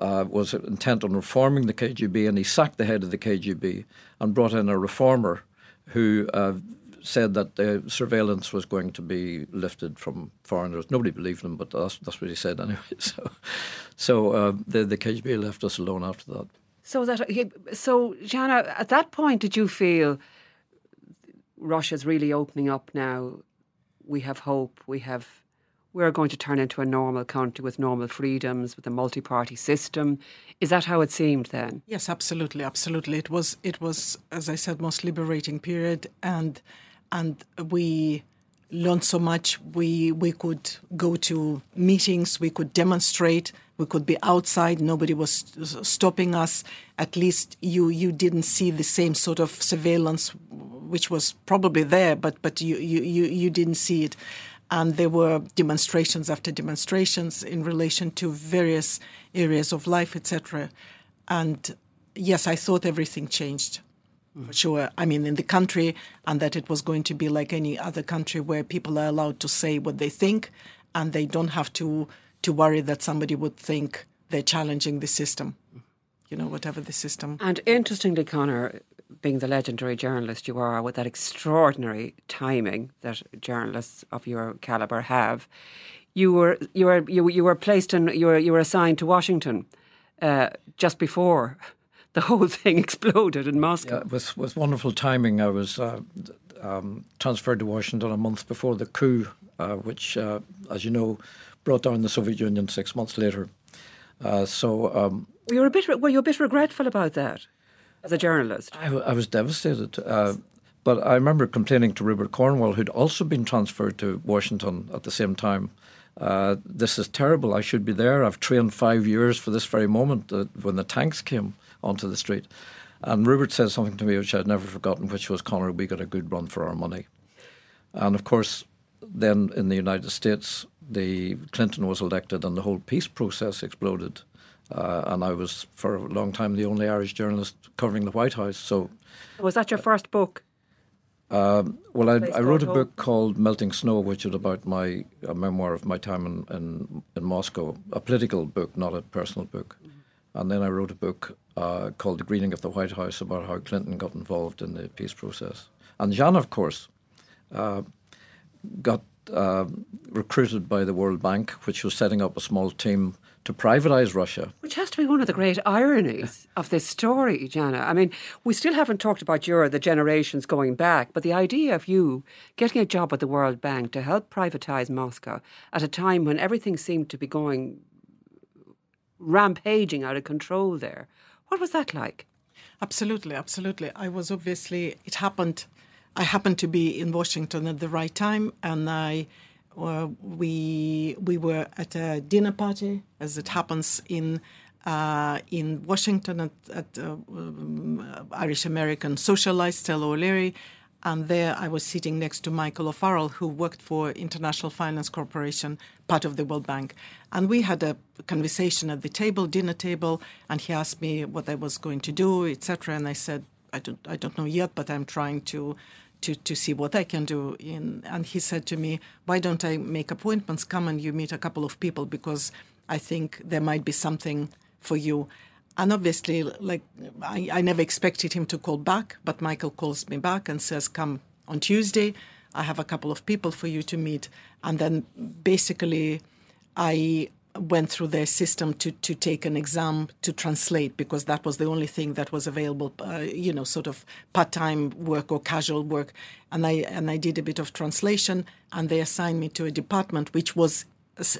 uh, was intent on reforming the KGB, and he sacked the head of the KGB and brought in a reformer who uh, said that the surveillance was going to be lifted from foreigners. Nobody believed him, but that's, that's what he said anyway. So, so uh, the, the KGB left us alone after that. So that so Zhanna, at that point, did you feel Russia's really opening up now? We have hope. We have we're going to turn into a normal country with normal freedoms, with a multi-party system. Is that how it seemed then? Yes, absolutely, absolutely. It was, it was, as I said, most liberating period, and and we learned so much. We we could go to meetings, we could demonstrate, we could be outside. Nobody was stopping us. At least you you didn't see the same sort of surveillance, which was probably there, but but you you you, you didn't see it and there were demonstrations after demonstrations in relation to various areas of life, etc. And yes, I thought everything changed for sure. I mean, in the country, and that it was going to be like any other country where people are allowed to say what they think, and they don't have to to worry that somebody would think they're challenging the system. You know, whatever the system. And interestingly, Conor, being the legendary journalist you are, with that extraordinary timing that journalists of your caliber have, you were you were you, you were placed in you were you were assigned to Washington uh, just before the whole thing exploded in Moscow. Yeah, with with wonderful timing, I was uh, um, transferred to Washington a month before the coup, uh, which, uh, as you know, brought down the Soviet Union six months later. Uh, so um, were you a bit were you a bit regretful about that as a journalist? I, I was devastated. Uh, but I remember complaining to Rupert Cornwell, who'd also been transferred to Washington at the same time. Uh, this is terrible. I should be there. I've trained five years for this very moment uh, when the tanks came onto the street. And Rupert said something to me which I'd never forgotten, which was, Conor, we got a good run for our money. And of course, then in the United States, the Clinton was elected and the whole peace process exploded. Uh, and I was, for a long time, the only Irish journalist covering the White House. So, was that your first book? Um, well, I, I, wrote a book called Melting Snow, which is about my a memoir of my time in, in, in Moscow, a political book, not a personal book. Mm-hmm. And then I wrote a book uh, called The Greening of the White House about how Clinton got involved in the peace process. And Jan, of course, uh, got uh, recruited by the World Bank, which was setting up a small team to privatise Russia. Which has to be one of the great ironies of this story, Zhanna. I mean, we still haven't talked about your the generations going back, but the idea of you getting a job at the World Bank to help privatise Moscow at a time when everything seemed to be going rampaging out of control there. What was that like? Absolutely, absolutely. I was obviously it happened I happened to be in Washington at the right time and I uh, we we were at a dinner party, as it happens in uh, in Washington at, at uh, um, Irish American socialite Stella O'Leary, and there I was sitting next to Michael O'Farrell, who worked for International Finance Corporation, part of the World Bank, and we had a conversation at the table, dinner table, and he asked me what I was going to do, etc., and I said. I don't, I don't know yet, but I'm trying to to, to see what I can do. In, and he said to me, Why don't I make appointments? Come and you meet a couple of people because I think there might be something for you. And obviously, like I, I never expected him to call back, but Michael calls me back and says, Come on Tuesday. I have a couple of people for you to meet. And then basically, I went through their system to, to take an exam to translate because that was the only thing that was available, uh, you know, sort of part-time work or casual work. And I and I did a bit of translation, and they assigned me to a department which was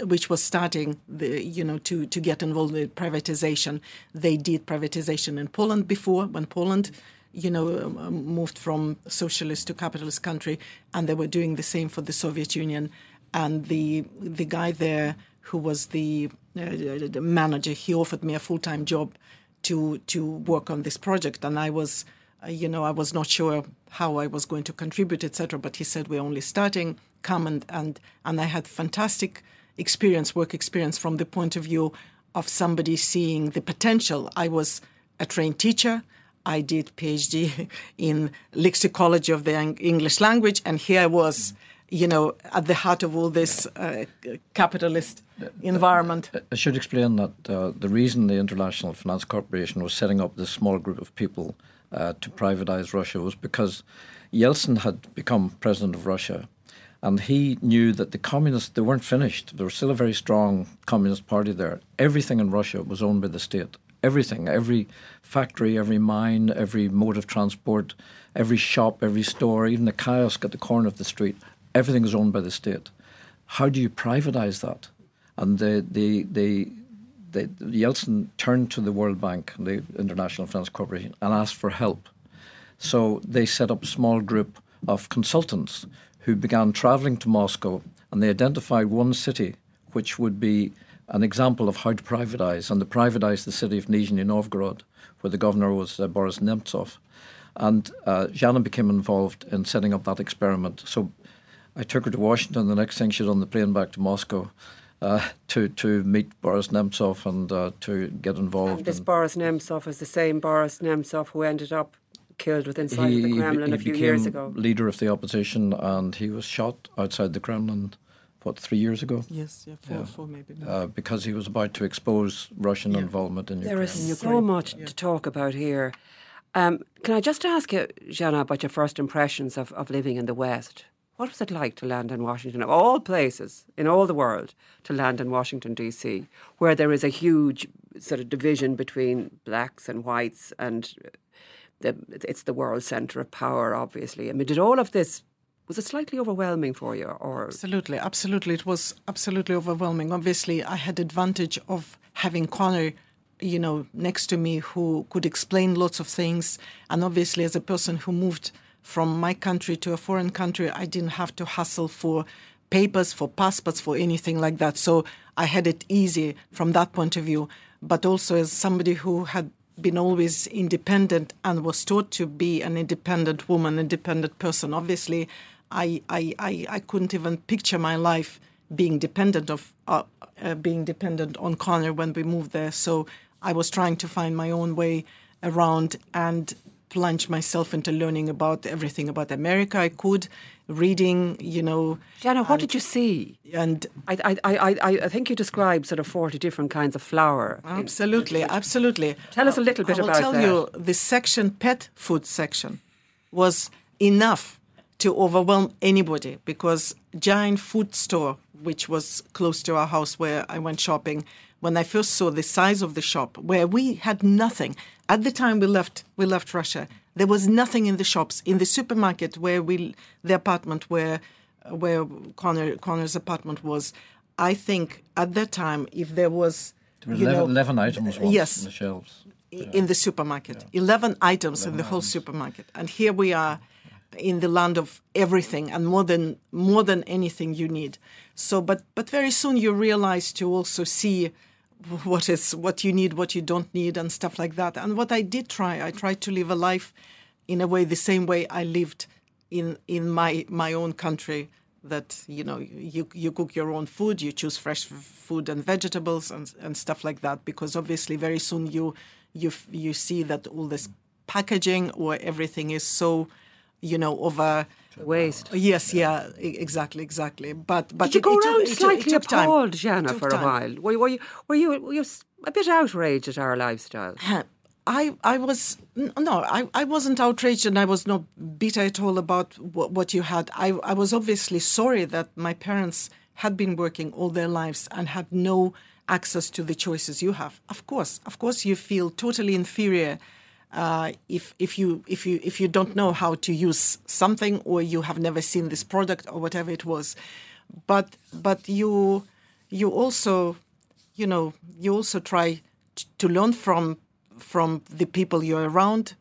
which was starting the you know to to get involved with privatization. They did privatization in Poland before when Poland you know, um, moved from socialist to capitalist country, and they were doing the same for the Soviet Union. And the the guy there who was the, uh, the manager, he offered me a full time job to to work on this project, and I was, uh, you know, I was not sure how I was going to contribute, etc. But he said we're only starting. Come and and and I had fantastic experience, work experience from the point of view of somebody seeing the potential. I was a trained teacher. I did PhD in lexicology of the English language, and here I was you know, at the heart of all this uh, capitalist environment. I should explain that uh, the reason the International Finance Corporation was setting up this small group of people uh, to privatize Russia was because Yeltsin had become president of Russia. And he knew that the communists, they weren't finished. There was still a very strong communist party there. Everything in Russia was owned by the state. Everything, every factory, every mine, every mode of transport, every shop, every store, even the kiosk at the corner of the street everything is owned by the state. How do you privatize that? And the, the, the, the, Yeltsin turned to the World Bank, the International Finance Corporation, and asked for help. So they set up a small group of consultants who began traveling to Moscow and they identified one city which would be an example of how to privatize. And they privatized the city of Nizhny Novgorod, where the governor was uh, Boris Nemtsov. And uh, became involved in setting up that experiment. So I took her to Washington. The next thing, she was on the plane back to Moscow. Uh, to to meet Boris Nemtsov and uh, to get involved. And this Boris Nemtsov is the same Boris Nemtsov who ended up killed within sight he, of the Kremlin he, a few years ago. Leader of the opposition, and he was shot outside the Kremlin. What three years ago? Yes, yeah, four, yeah. four maybe. Uh, because he was about to expose Russian yeah. involvement in there Ukraine. There is so much yeah. to talk about here. Um, can I just ask you, Zhanna, about your first impressions of, of living in the West? What was it like to land in Washington, of all places in all the world, to land in Washington, D.C., where there is a huge sort of division between blacks and whites, and uh, the, it's the world centre of power, obviously? I mean, did all of this Was it slightly overwhelming for you, or Absolutely, absolutely. It was absolutely overwhelming. Obviously, I had advantage of having Conor, you know, next to me who could explain lots of things. And obviously, as a person who moved from my country to a foreign country, I didn't have to hustle for papers, for passports, for anything like that. So I had it easy from that point of view. But also, as somebody who had been always independent and was taught to be an independent woman, independent person. Obviously, I I, I, I couldn't even picture my life being dependent of uh, uh, being dependent on Conor when we moved there. So I was trying to find my own way around and plunge myself into learning about everything about America I could, reading, you know. Zhanna? What did you see? And I, I, I, I, I think you described sort of forty different kinds of flour. Absolutely, absolutely. Tell us a little bit about that. I will about tell that. you, the section, pet food section, was enough to overwhelm anybody because giant food store, which was close to our house where I went shopping, when I first saw the size of the shop, where we had nothing at the time we left, we left Russia. There was nothing in the shops, in the supermarket where we, the apartment where, where Conor, Conor's apartment was. I think at that time, if there was, There were 11, know, 11 items yes. on the shelves. i- in the supermarket. 11 items in the whole supermarket. And here we are in the land of everything and more than more than anything you need. So but but very soon you realize to also see what is what you need, what you don't need and stuff like that. And what I did try, I tried to live a life in a way the same way I lived in in my my own country that you know you you cook your own food you choose fresh food and vegetables and and stuff like that because obviously very soon you you you see that all this packaging or everything is so you know over Waste. yes yeah exactly exactly but but Did you it- go it around it it slightly took time. appalled, Zhanna, for a while? Were you, were you, were you, were you a bit outraged at our lifestyle? I I was no, I, I wasn't outraged and I was not bitter at all about what, what you had. I I was obviously sorry that my parents had been working all their lives and had no access to the choices you have. Of course, of course, you feel totally inferior uh, if if you if you if you don't know how to use something or you have never seen this product or whatever it was. But but you you also you know you also try t- to learn from from the people you're around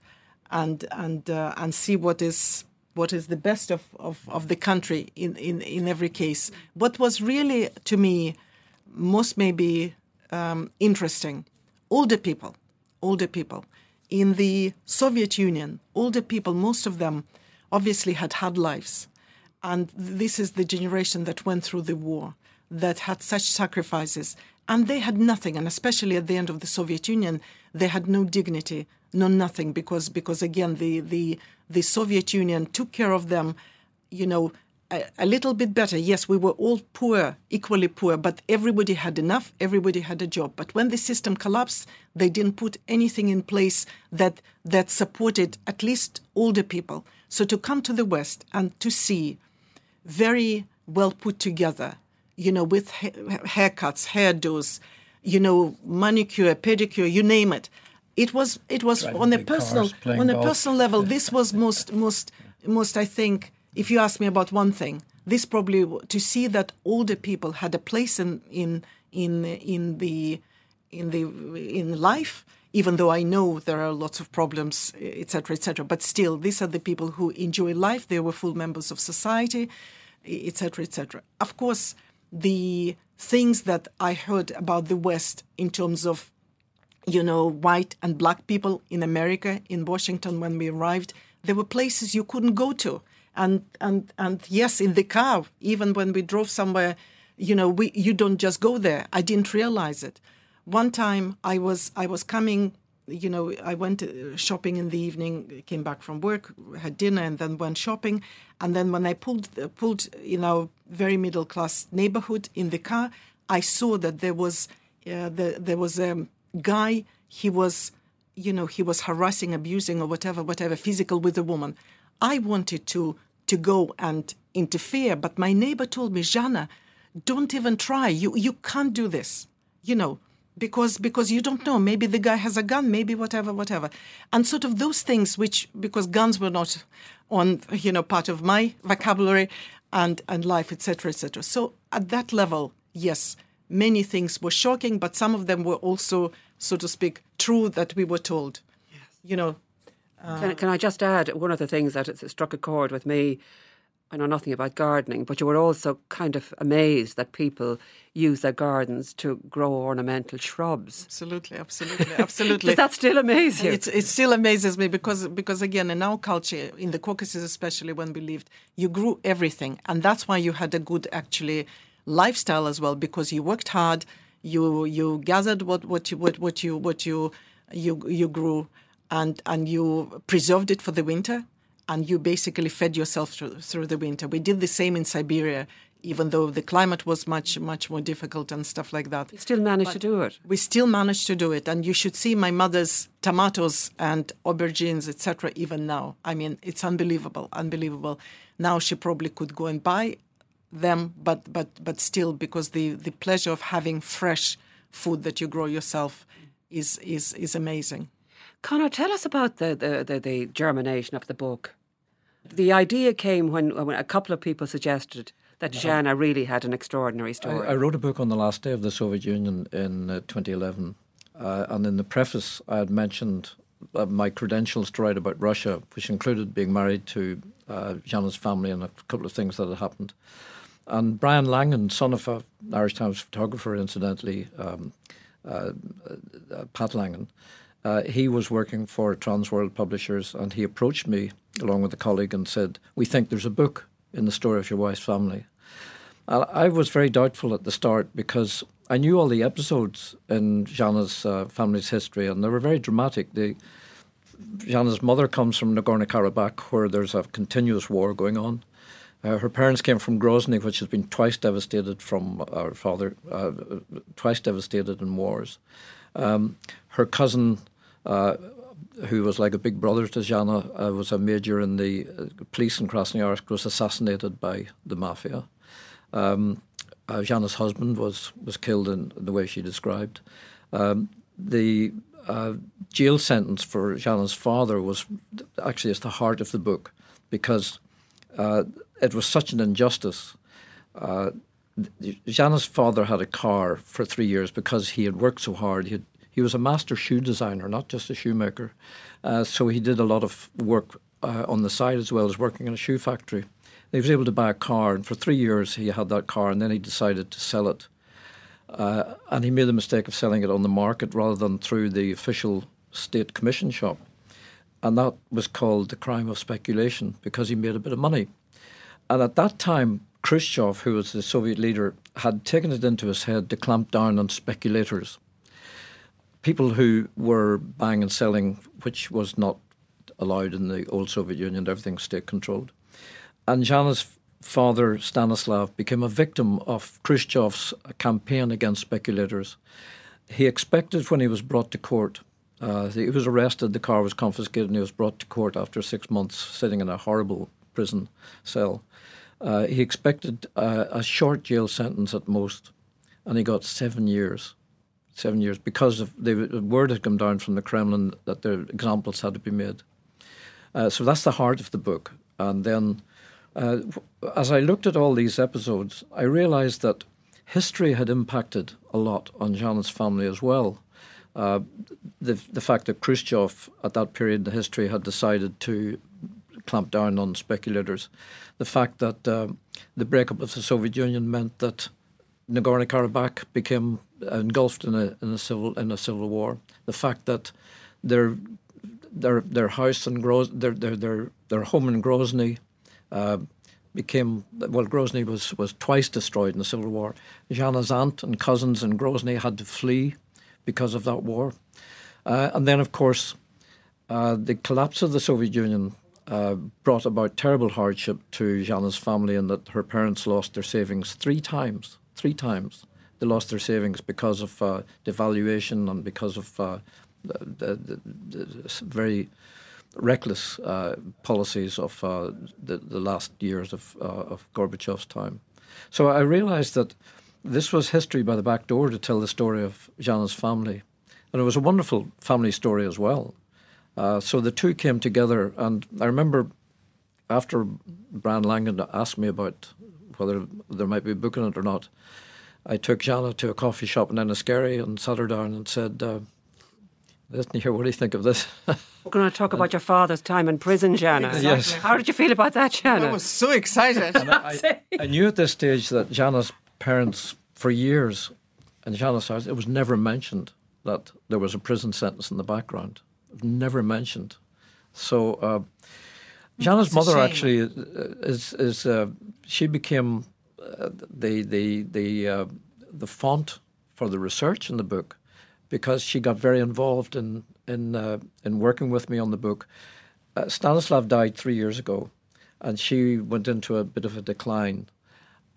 and and uh, and see what is what is the best of, of, of the country in, in, in every case. What was really to me most maybe um, interesting, older people, older people in the Soviet Union, older people, most of them obviously had had lives, and this is the generation that went through the war, that had such sacrifices, and they had nothing. And especially at the end of the Soviet Union, they had no dignity, no nothing, because because again the the the Soviet Union took care of them, you know. A, a little bit better. Yes, we were all poor, equally poor, but everybody had enough, everybody had a job. But when the system collapsed, they didn't put anything in place that that supported at least older people. So to come to the West and to see very well put together, you know, with ha- haircuts, hairdos, you know, manicure, pedicure, you name it. It was it was Driving on a personal cars, on a golf. personal level. This was most most most I think. If you ask me about one thing, this probably to see that older people had a place in in in in the in the in life even though I know there are lots of problems, etc., etc. But still, these are the people who enjoy life. They were full members of society, etc., etc. Of course, the things that I heard about the West in terms of, you know, white and black people in America, in Washington, when we arrived, there were places you couldn't go to. And and and yes, in the car, even when we drove somewhere, you know, we you don't just go there. I didn't realize it one time I was I was coming, you know, I went uh, shopping in the evening, came back from work, had dinner, and then went shopping. And then when I pulled uh, pulled in our very middle class neighborhood in the car, I saw that there was uh, the, there was a guy. He was, you know, he was harassing, abusing, or whatever, whatever, physical with a woman. I wanted to to go and interfere, but my neighbor told me, Zhanna, don't even try. You you can't do this. You know, because because you don't know maybe the guy has a gun maybe whatever whatever and sort of those things which because guns were not on you know part of my vocabulary and and life etc etc so at that level yes many things were shocking but some of them were also so to speak true that we were told yes. you know can, can I just add one of the things that it struck a chord with me I know nothing about gardening, but you were also kind of amazed that people use their gardens to grow ornamental shrubs. Absolutely, absolutely, absolutely. Does that still amaze you? It, it still amazes me because because again in our culture, in the Caucasus especially, when we lived, you grew everything, and that's why you had a good actually lifestyle as well because you worked hard, you you gathered what what you what, what you what you you you grew, and and you preserved it for the winter and you basically fed yourself through, through the winter. We did the same in Siberia, even though the climate was much, much more difficult and stuff like that. You still managed But to do it. We still managed to do it. And you should see my mother's tomatoes and aubergines, etc., even now. I mean, it's unbelievable, unbelievable. Now she probably could go and buy them, but, but, but still, because the, the pleasure of having fresh food that you grow yourself is, is, is amazing. Conor, tell us about the, the, the, the germination of the book. The idea came when, when a couple of people suggested that Zhanna really had an extraordinary story. I wrote a book on the last day of the Soviet Union in uh, 2011, uh, and in the preface, I had mentioned uh, my credentials to write about Russia, which included being married to uh, Zhanna's family and a couple of things that had happened. And Brian Langan, son of an Irish Times photographer, incidentally, um, uh, uh, Pat Langan, uh, he was working for Transworld Publishers, and he approached me along with a colleague and said, "We think there's a book in the story of your wife's family." I was very doubtful at the start because I knew all the episodes in Zhanna's uh, family's history, and they were very dramatic. The, Zhanna's mother comes from Nagorno Karabakh, where there's a continuous war going on. Uh, her parents came from Grozny, which has been twice devastated from our father, uh, twice devastated in wars. Um, her cousin, uh, who was like a big brother to Zhanna, uh, was a major in the uh, police in Krasnoyarsk, was assassinated by the mafia. Um, uh, Zhanna's husband was, was killed in the way she described. Um, the uh, jail sentence for Zhanna's father was actually at the heart of the book because uh, it was such an injustice. Uh, Zhanna's father had a car for three years because he had worked so hard. He, had, he was a master shoe designer, not just a shoemaker. Uh, so he did a lot of work uh, on the side as well as working in a shoe factory. He was able to buy a car, and for three years he had that car, and then he decided to sell it. Uh, and he made the mistake of selling it on the market rather than through the official state commission shop. And that was called the crime of speculation because he made a bit of money. And at that time, Khrushchev, who was the Soviet leader, had taken it into his head to clamp down on speculators. People who were buying and selling, which was not allowed in the old Soviet Union, everything state controlled. And Zhanna's father, Stanislav, became a victim of Khrushchev's campaign against speculators. He expected when he was brought to court, uh, he was arrested, the car was confiscated, and he was brought to court after six months sitting in a horrible prison cell. Uh, he expected uh, a short jail sentence at most, and he got seven years. Seven years because of the word had come down from the Kremlin that their examples had to be made. Uh, so that's the heart of the book. And then, uh, as I looked at all these episodes, I realized that history had impacted a lot on Zhanna's family as well. Uh, the the fact that Khrushchev at that period in history had decided to clamp down on speculators, the fact that uh, the breakup of the Soviet Union meant that Nagorno Karabakh became engulfed in a in a civil in a civil war, the fact that their their their house in Gros their their their, their home in Grozny. Uh, became well. Grozny was, was twice destroyed in the civil war. Zhanna's aunt and cousins in Grozny had to flee because of that war. Uh, and then, of course, uh, the collapse of the Soviet Union uh, brought about terrible hardship to Zhanna's family in that her parents lost their savings three times. Three times. They lost their savings because of uh, devaluation and because of uh, the, the, the, very reckless uh, policies of the, the last years of, of Gorbachev's time. So I realized that this was history by the back door to tell the story of Zhanna's family. And it was a wonderful family story as well. Uh, so the two came together, and I remember after Brian Langan asked me about whether there might be a book in it or not, I took Zhanna to a coffee shop in Enniskerry and sat her down and said, uh, Listen here, what do you think of this? We're going to talk about your father's time in prison, Zhanna. Exactly. Yes. How did you feel about that, Zhanna? I was so excited. I, I, knew at this stage that Zhanna's parents, for years, in Zhanna's house, it was never mentioned that there was a prison sentence in the background. Never mentioned. So uh, Zhanna's mother actually is is uh, she became uh, the the the uh, the font for the research in the book because she got very involved in in uh, in working with me on the book. Uh, Stanislav died three years ago, and she went into a bit of a decline.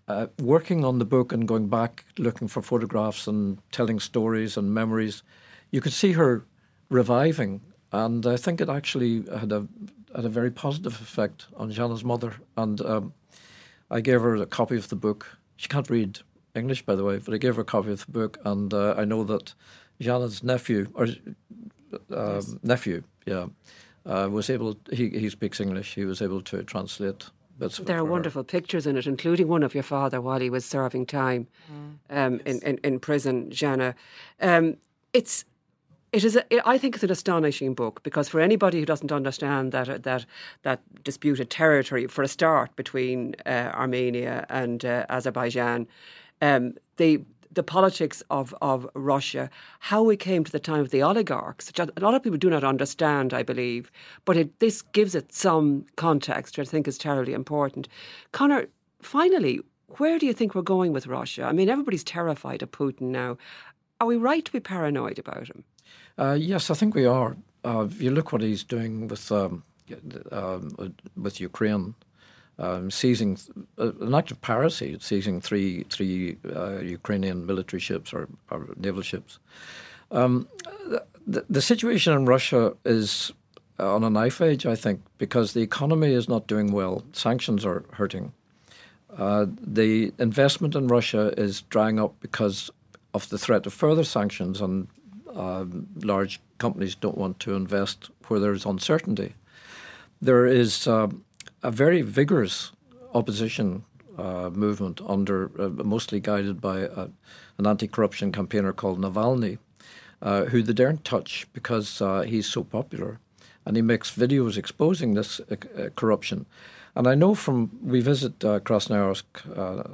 Uh, working on the book and going back, looking for photographs and telling stories and memories, you could see her reviving, and I think it actually had a had a very positive effect on Zhanna's mother. And um, I gave her a copy of the book. She can't read English, by the way, but I gave her a copy of the book, and uh, I know that Zhanna's nephew or uh, yes. nephew, yeah, uh, was able. He he speaks English. He was able to translate. Bits there are wonderful her. pictures in it, including one of your father while he was serving time mm. um, yes. in, in, in prison, Jana. Um, it's it is. A, I think it's an astonishing book because for anybody who doesn't understand that that that disputed territory, for a start, between uh, Armenia and uh, Azerbaijan, um, the the politics of, of Russia, how we came to the time of the oligarchs, which a lot of people do not understand, I believe, but it, this gives it some context, which I think is terribly important. Conor, finally, where do you think we're going with Russia? I mean, everybody's terrified of Putin now. Are we right to be paranoid about him? Uh, yes, I think we are. Uh, if you look what he's doing with um, um, with Ukraine, um, seizing uh, an act of piracy, seizing three three uh, Ukrainian military ships or, or naval ships. Um, the, the situation in Russia is on a knife edge, I think, because the economy is not doing well. Sanctions are hurting. Uh, the investment in Russia is drying up because of the threat of further sanctions, and uh, large companies don't want to invest where there's uncertainty. There is uh, a very vigorous opposition uh, movement under, uh, mostly guided by a, an anti-corruption campaigner called Navalny, uh, who they daren't touch because uh, he's so popular, and he makes videos exposing this uh, uh, corruption. And I know from we visit Krasnoyarsk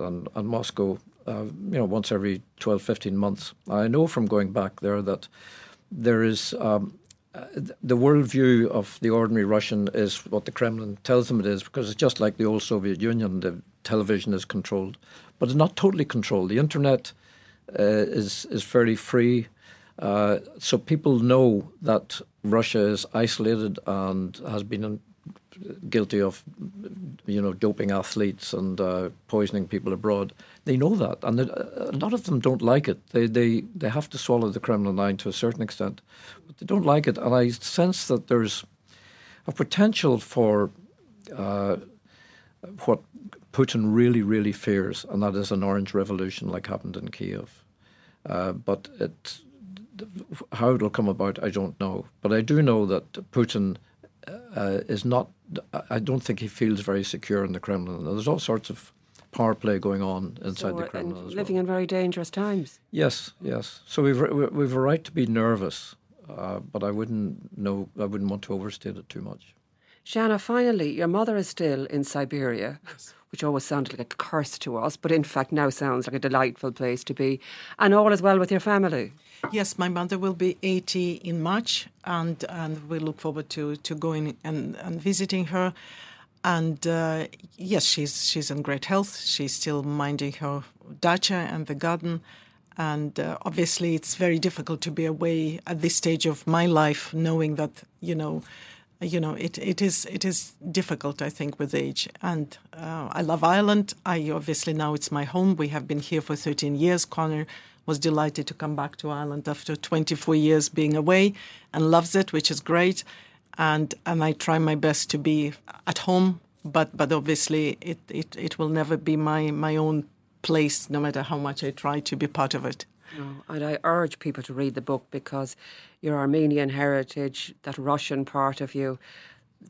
and, and, Moscow, you know, once every 12, 15 months. I know from going back there that there is um, the worldview of the ordinary Russian is what the Kremlin tells them it is, because it's just like the old Soviet Union. The television is controlled, but it's not totally controlled. The internet uh, is is fairly free, uh, so people know that Russia is isolated and has been guilty of, you know, doping athletes and uh, poisoning people abroad. They know that, and a lot of them don't like it. They they they have to swallow the Kremlin line to a certain extent, but they don't like it. And I sense that there's a potential for uh, what Putin really really fears, and that is an orange revolution like happened in Kiev. Uh, but it how it'll come about, I don't know. But I do know that Putin uh, is not. I don't think he feels very secure in the Kremlin. There's all sorts of power play going on inside so, the Kremlin. living well. in very dangerous times. Yes, yes. So we've we've a right to be nervous, uh, but I wouldn't know. I wouldn't want to overstate it too much. Zhanna, finally, your mother is still in Siberia, yes. which always sounded like a curse to us, but in fact now sounds like a delightful place to be. And all is well with your family. Yes, my mother will be 80 in March, and, and we look forward to, to going and, and visiting her. And uh, yes, she's she's in great health. She's still minding her dacha and the garden. And uh, obviously, it's very difficult to be away at this stage of my life, knowing that you know, you know, it, it is it is difficult. I think with age. And uh, I love Ireland. I obviously now it's my home. We have been here for 13 years. Conor was delighted to come back to Ireland after 24 years being away and loves it, which is great. And and I try my best to be at home, but but obviously it, it, it will never be my, my own place, no matter how much I try to be part of it. No, and I urge people to read the book because your Armenian heritage, that Russian part of you,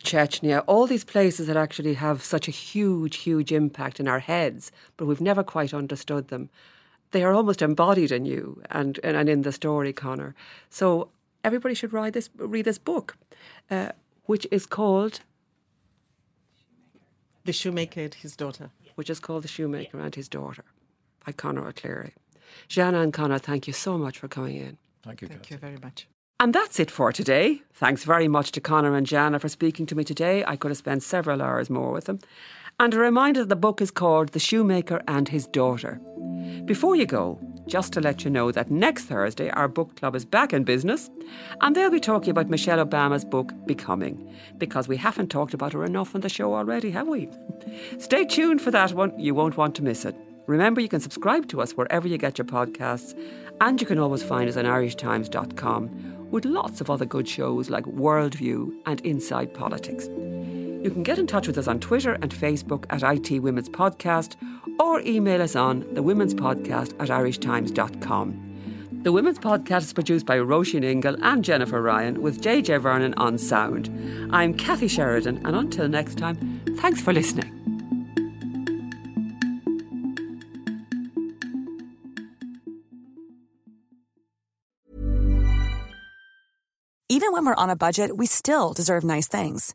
Chechnya, all these places that actually have such a huge, huge impact in our heads, but we've never quite understood them. They are almost embodied in you and, and, and in the story, Conor. So everybody should read this, read this book, uh, which is called The Shoemaker and His Daughter. Which is called The Shoemaker and His Daughter by Conor O'Clery. Zhanna and Conor, thank you so much for coming in. Thank you. Thank Kathy. you very much. And that's it for today. Thanks very much to Conor and Zhanna for speaking to me today. I could have spent several hours more with them. And a reminder that the book is called The Shoemaker and His Daughter. Before you go, just to let you know that next Thursday our book club is back in business and they'll be talking about Michelle Obama's book Becoming because we haven't talked about her enough on the show already, have we? Stay tuned for that one, you won't want to miss it. Remember, you can subscribe to us wherever you get your podcasts, and you can always find us on irishtimes.com with lots of other good shows like Worldview and Inside Politics. You can get in touch with us on Twitter and Facebook at IT Women's Podcast or email us on the Women's Podcast at irishtimes.com. The Women's Podcast is produced by Roisin Ingle and Jennifer Ryan with JJ Vernon on sound. I'm Kathy Sheridan, and until next time, thanks for listening. Even when we're on a budget, we still deserve nice things.